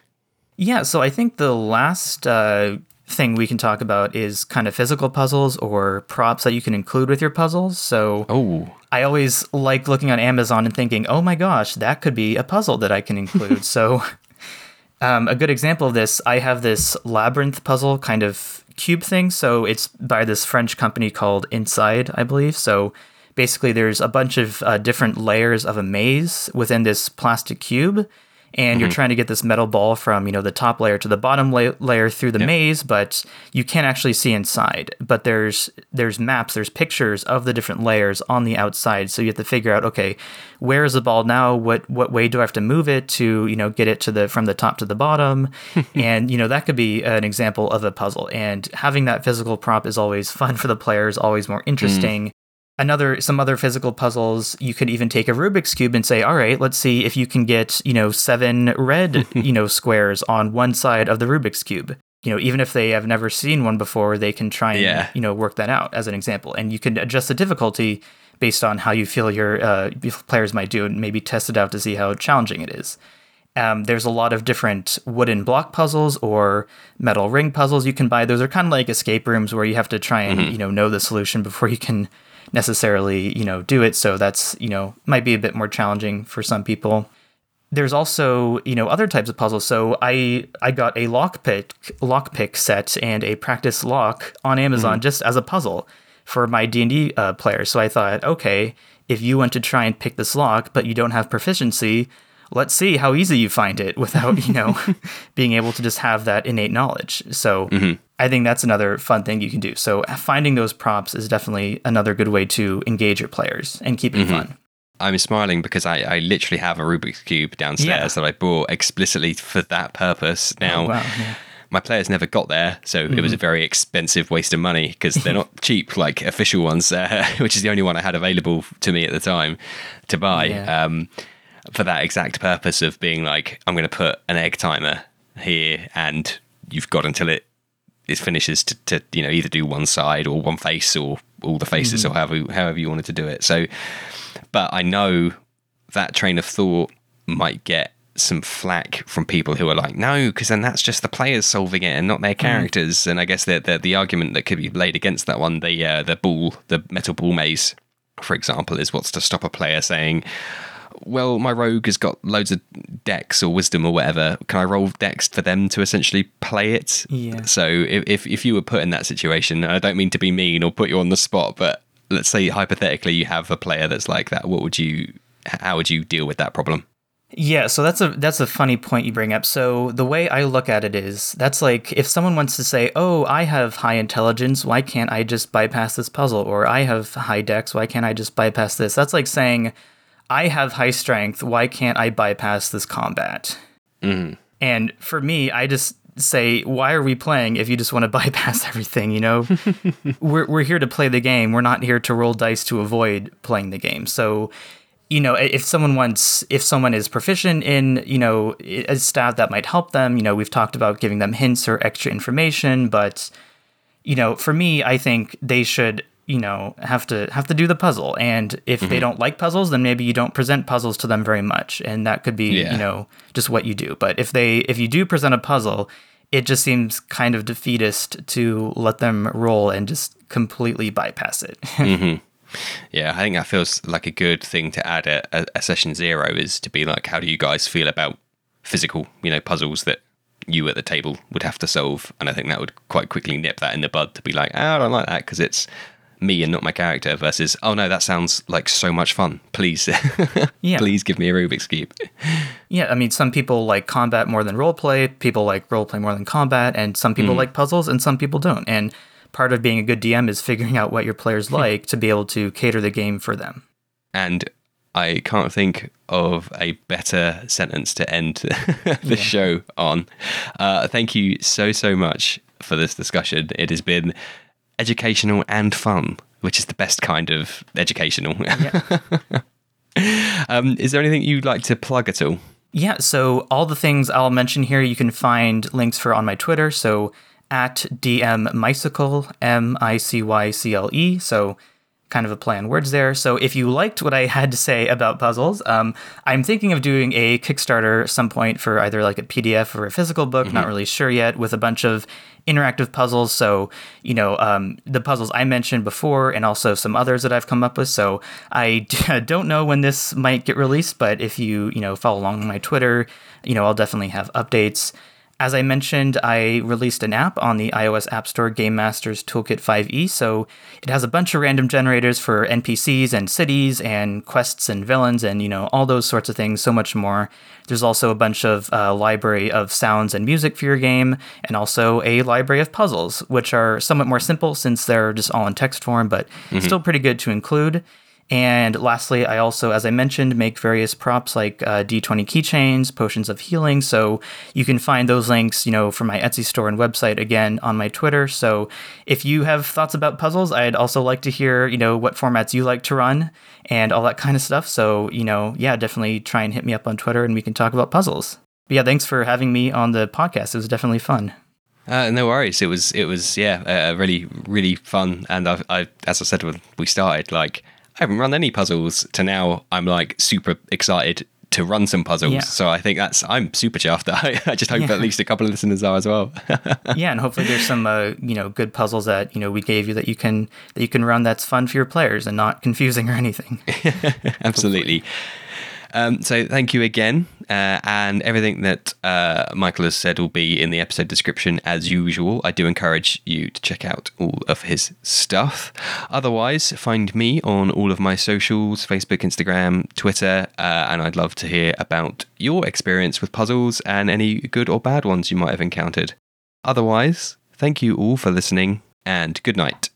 Yeah, so I think the last uh, thing we can talk about is kind of physical puzzles or props that you can include with your puzzles. So Oh, I always like looking on Amazon and thinking, oh my gosh, that could be a puzzle that I can include. so, um, a good example of this, I have this labyrinth puzzle kind of cube thing. So, it's by this French company called Inside, I believe. So, basically, there's a bunch of uh, different layers of a maze within this plastic cube. And you're mm-hmm. trying to get this metal ball from, you know, the top layer to the bottom la- layer through the maze, but you can't actually see inside. But there's there's maps, there's pictures of the different layers on the outside. So you have to figure out, okay, where is the ball now? What what way do I have to move it to, you know, get it to the from the top to the bottom? and you know that could be an example of a puzzle. And having that physical prop is always fun for the players, always more mm. interesting another some other physical puzzles you could even take a rubik's cube and say all right let's see if you can get you know seven red you know squares on one side of the rubik's cube you know even if they have never seen one before they can try and Yeah. you know work that out as an example and you can adjust the difficulty based on how you feel your uh, players might do and maybe test it out to see how challenging it is um, there's a lot of different wooden block puzzles or metal ring puzzles you can buy. Those are kind of like escape rooms where you have to try and you know know the solution before you can necessarily you know do it. So that's you know might be a bit more challenging for some people. There's also you know other types of puzzles. So I I got a lockpick lockpick set and a practice lock on Amazon just as a puzzle for my D and D uh, players. So I thought, okay, if you want to try and pick this lock but you don't have proficiency, let's see how easy you find it without you know being able to just have that innate knowledge. So I think that's another fun thing you can do. So finding those props is definitely another good way to engage your players and keep it fun. I'm smiling because I, I literally have a Rubik's Cube downstairs Yeah. that I bought explicitly for that purpose. Now, Oh, wow, yeah. my players never got there, so it was a very expensive waste of money because they're not cheap like official ones, uh, which is the only one I had available to me at the time to buy. Yeah. Um, for that exact purpose of being like, I'm going to put an egg timer here, and you've got until it it finishes to, to you know either do one side or one face or all the faces or however however you wanted to do it. So, but I know that train of thought might get some flack from people who are like, no, because then that's just the players solving it and not their characters. And I guess the, the the argument that could be laid against that one, the uh, the ball, the metal ball maze, for example, is what's to stop a player saying, well, my rogue has got loads of dex or wisdom or whatever. Can I roll dex for them to essentially play it? Yeah. So if, if if you were put in that situation, and I don't mean to be mean or put you on the spot, but let's say hypothetically you have a player that's like that, what would you? How would you deal with that problem? Yeah, so that's a that's a funny point you bring up. So the way I look at it is that's like if someone wants to say, "Oh, I have high intelligence, why can't I just bypass this puzzle?" or "I have high dex, why can't I just bypass this?" That's like saying, "I have high strength, why can't I bypass this combat?" Mm-hmm. And for me, I just say, "Why are we playing if you just want to bypass everything, you know?" we're we're here to play the game. We're not here to roll dice to avoid playing the game. So you know, if someone wants, if someone is proficient in, you know, a stat that might help them, you know, we've talked about giving them hints or extra information, but, you know, for me, I think they should, you know, have to have to do the puzzle. And if they mm-hmm. don't like puzzles, then maybe you don't present puzzles to them very much, and that could be, Yeah. you know, just what you do. But if they, if you do present a puzzle, it just seems kind of defeatist to let them roll and just completely bypass it. Mm-hmm. Yeah, I think that feels like a good thing to add at session zero is to be like, how do you guys feel about physical, you know, puzzles that you at the table would have to solve? And I think that would quite quickly nip that in the bud to be like, oh, I don't like that because it's me and not my character versus, oh no, that sounds like so much fun. Please, Yeah. please give me a Rubik's Cube. Yeah, I mean, some people like combat more than roleplay. People like roleplay more than combat, and some people like puzzles, and some people don't. And part of being a good DM is figuring out what your players like to be able to cater the game for them. And I can't think of a better sentence to end the yeah. show on. Uh, thank you so, so much for this discussion. It has been educational and fun, which is the best kind of educational. Yeah. um, is there anything you'd like to plug at all? Yeah, so all the things I'll mention here, you can find links for on my Twitter. So at DM Micycle, M I C Y C L E. So kind of a play on words there. So if you liked what I had to say about puzzles, um, I'm thinking of doing a Kickstarter some point for either like a PDF or a physical book. Mm-hmm. Not really sure yet. With a bunch of interactive puzzles. So you know um, the puzzles I mentioned before, and also some others that I've come up with. So I don't know when this might get released, but if you you know follow along on my Twitter, you know I'll definitely have updates. As I mentioned, I released an app on the iOS App Store, Game Master's Toolkit 5e. So it has a bunch of random generators for NPCs and cities and quests and villains and, you know, all those sorts of things, so much more. There's also a bunch of uh, library of sounds and music for your game, and also a library of puzzles, which are somewhat more simple since they're just all in text form, but mm-hmm. still pretty good to include. And lastly, I also, as I mentioned, make various props like uh, D20 keychains, potions of healing. So you can find those links, you know, from my Etsy store and website again on my Twitter. So if you have thoughts about puzzles, I'd also like to hear, you know, what formats you like to run and all that kind of stuff. So, you know, yeah, definitely try and hit me up on Twitter and we can talk about puzzles. But yeah, thanks for having me on the podcast. It was definitely fun. Uh, no worries. It was, it was, yeah, uh, really, really fun. And I, I, as I said when we started, like I haven't run any puzzles to now. I'm like super excited to run some puzzles. Yeah. So I think that's I'm super chuffed. I, I just hope yeah. at least a couple of listeners are as well. yeah, and hopefully there's some uh, you know good puzzles that you know we gave you that you can that you can run that's fun for your players and not confusing or anything. Absolutely. Um, so thank you again. Uh, and everything that uh, Michael has said will be in the episode description as usual. I do encourage you to check out all of his stuff. Otherwise, find me on all of my socials Facebook, Instagram, Twitter, uh, and I'd love to hear about your experience with puzzles and any good or bad ones you might have encountered. Otherwise, thank you all for listening and good night.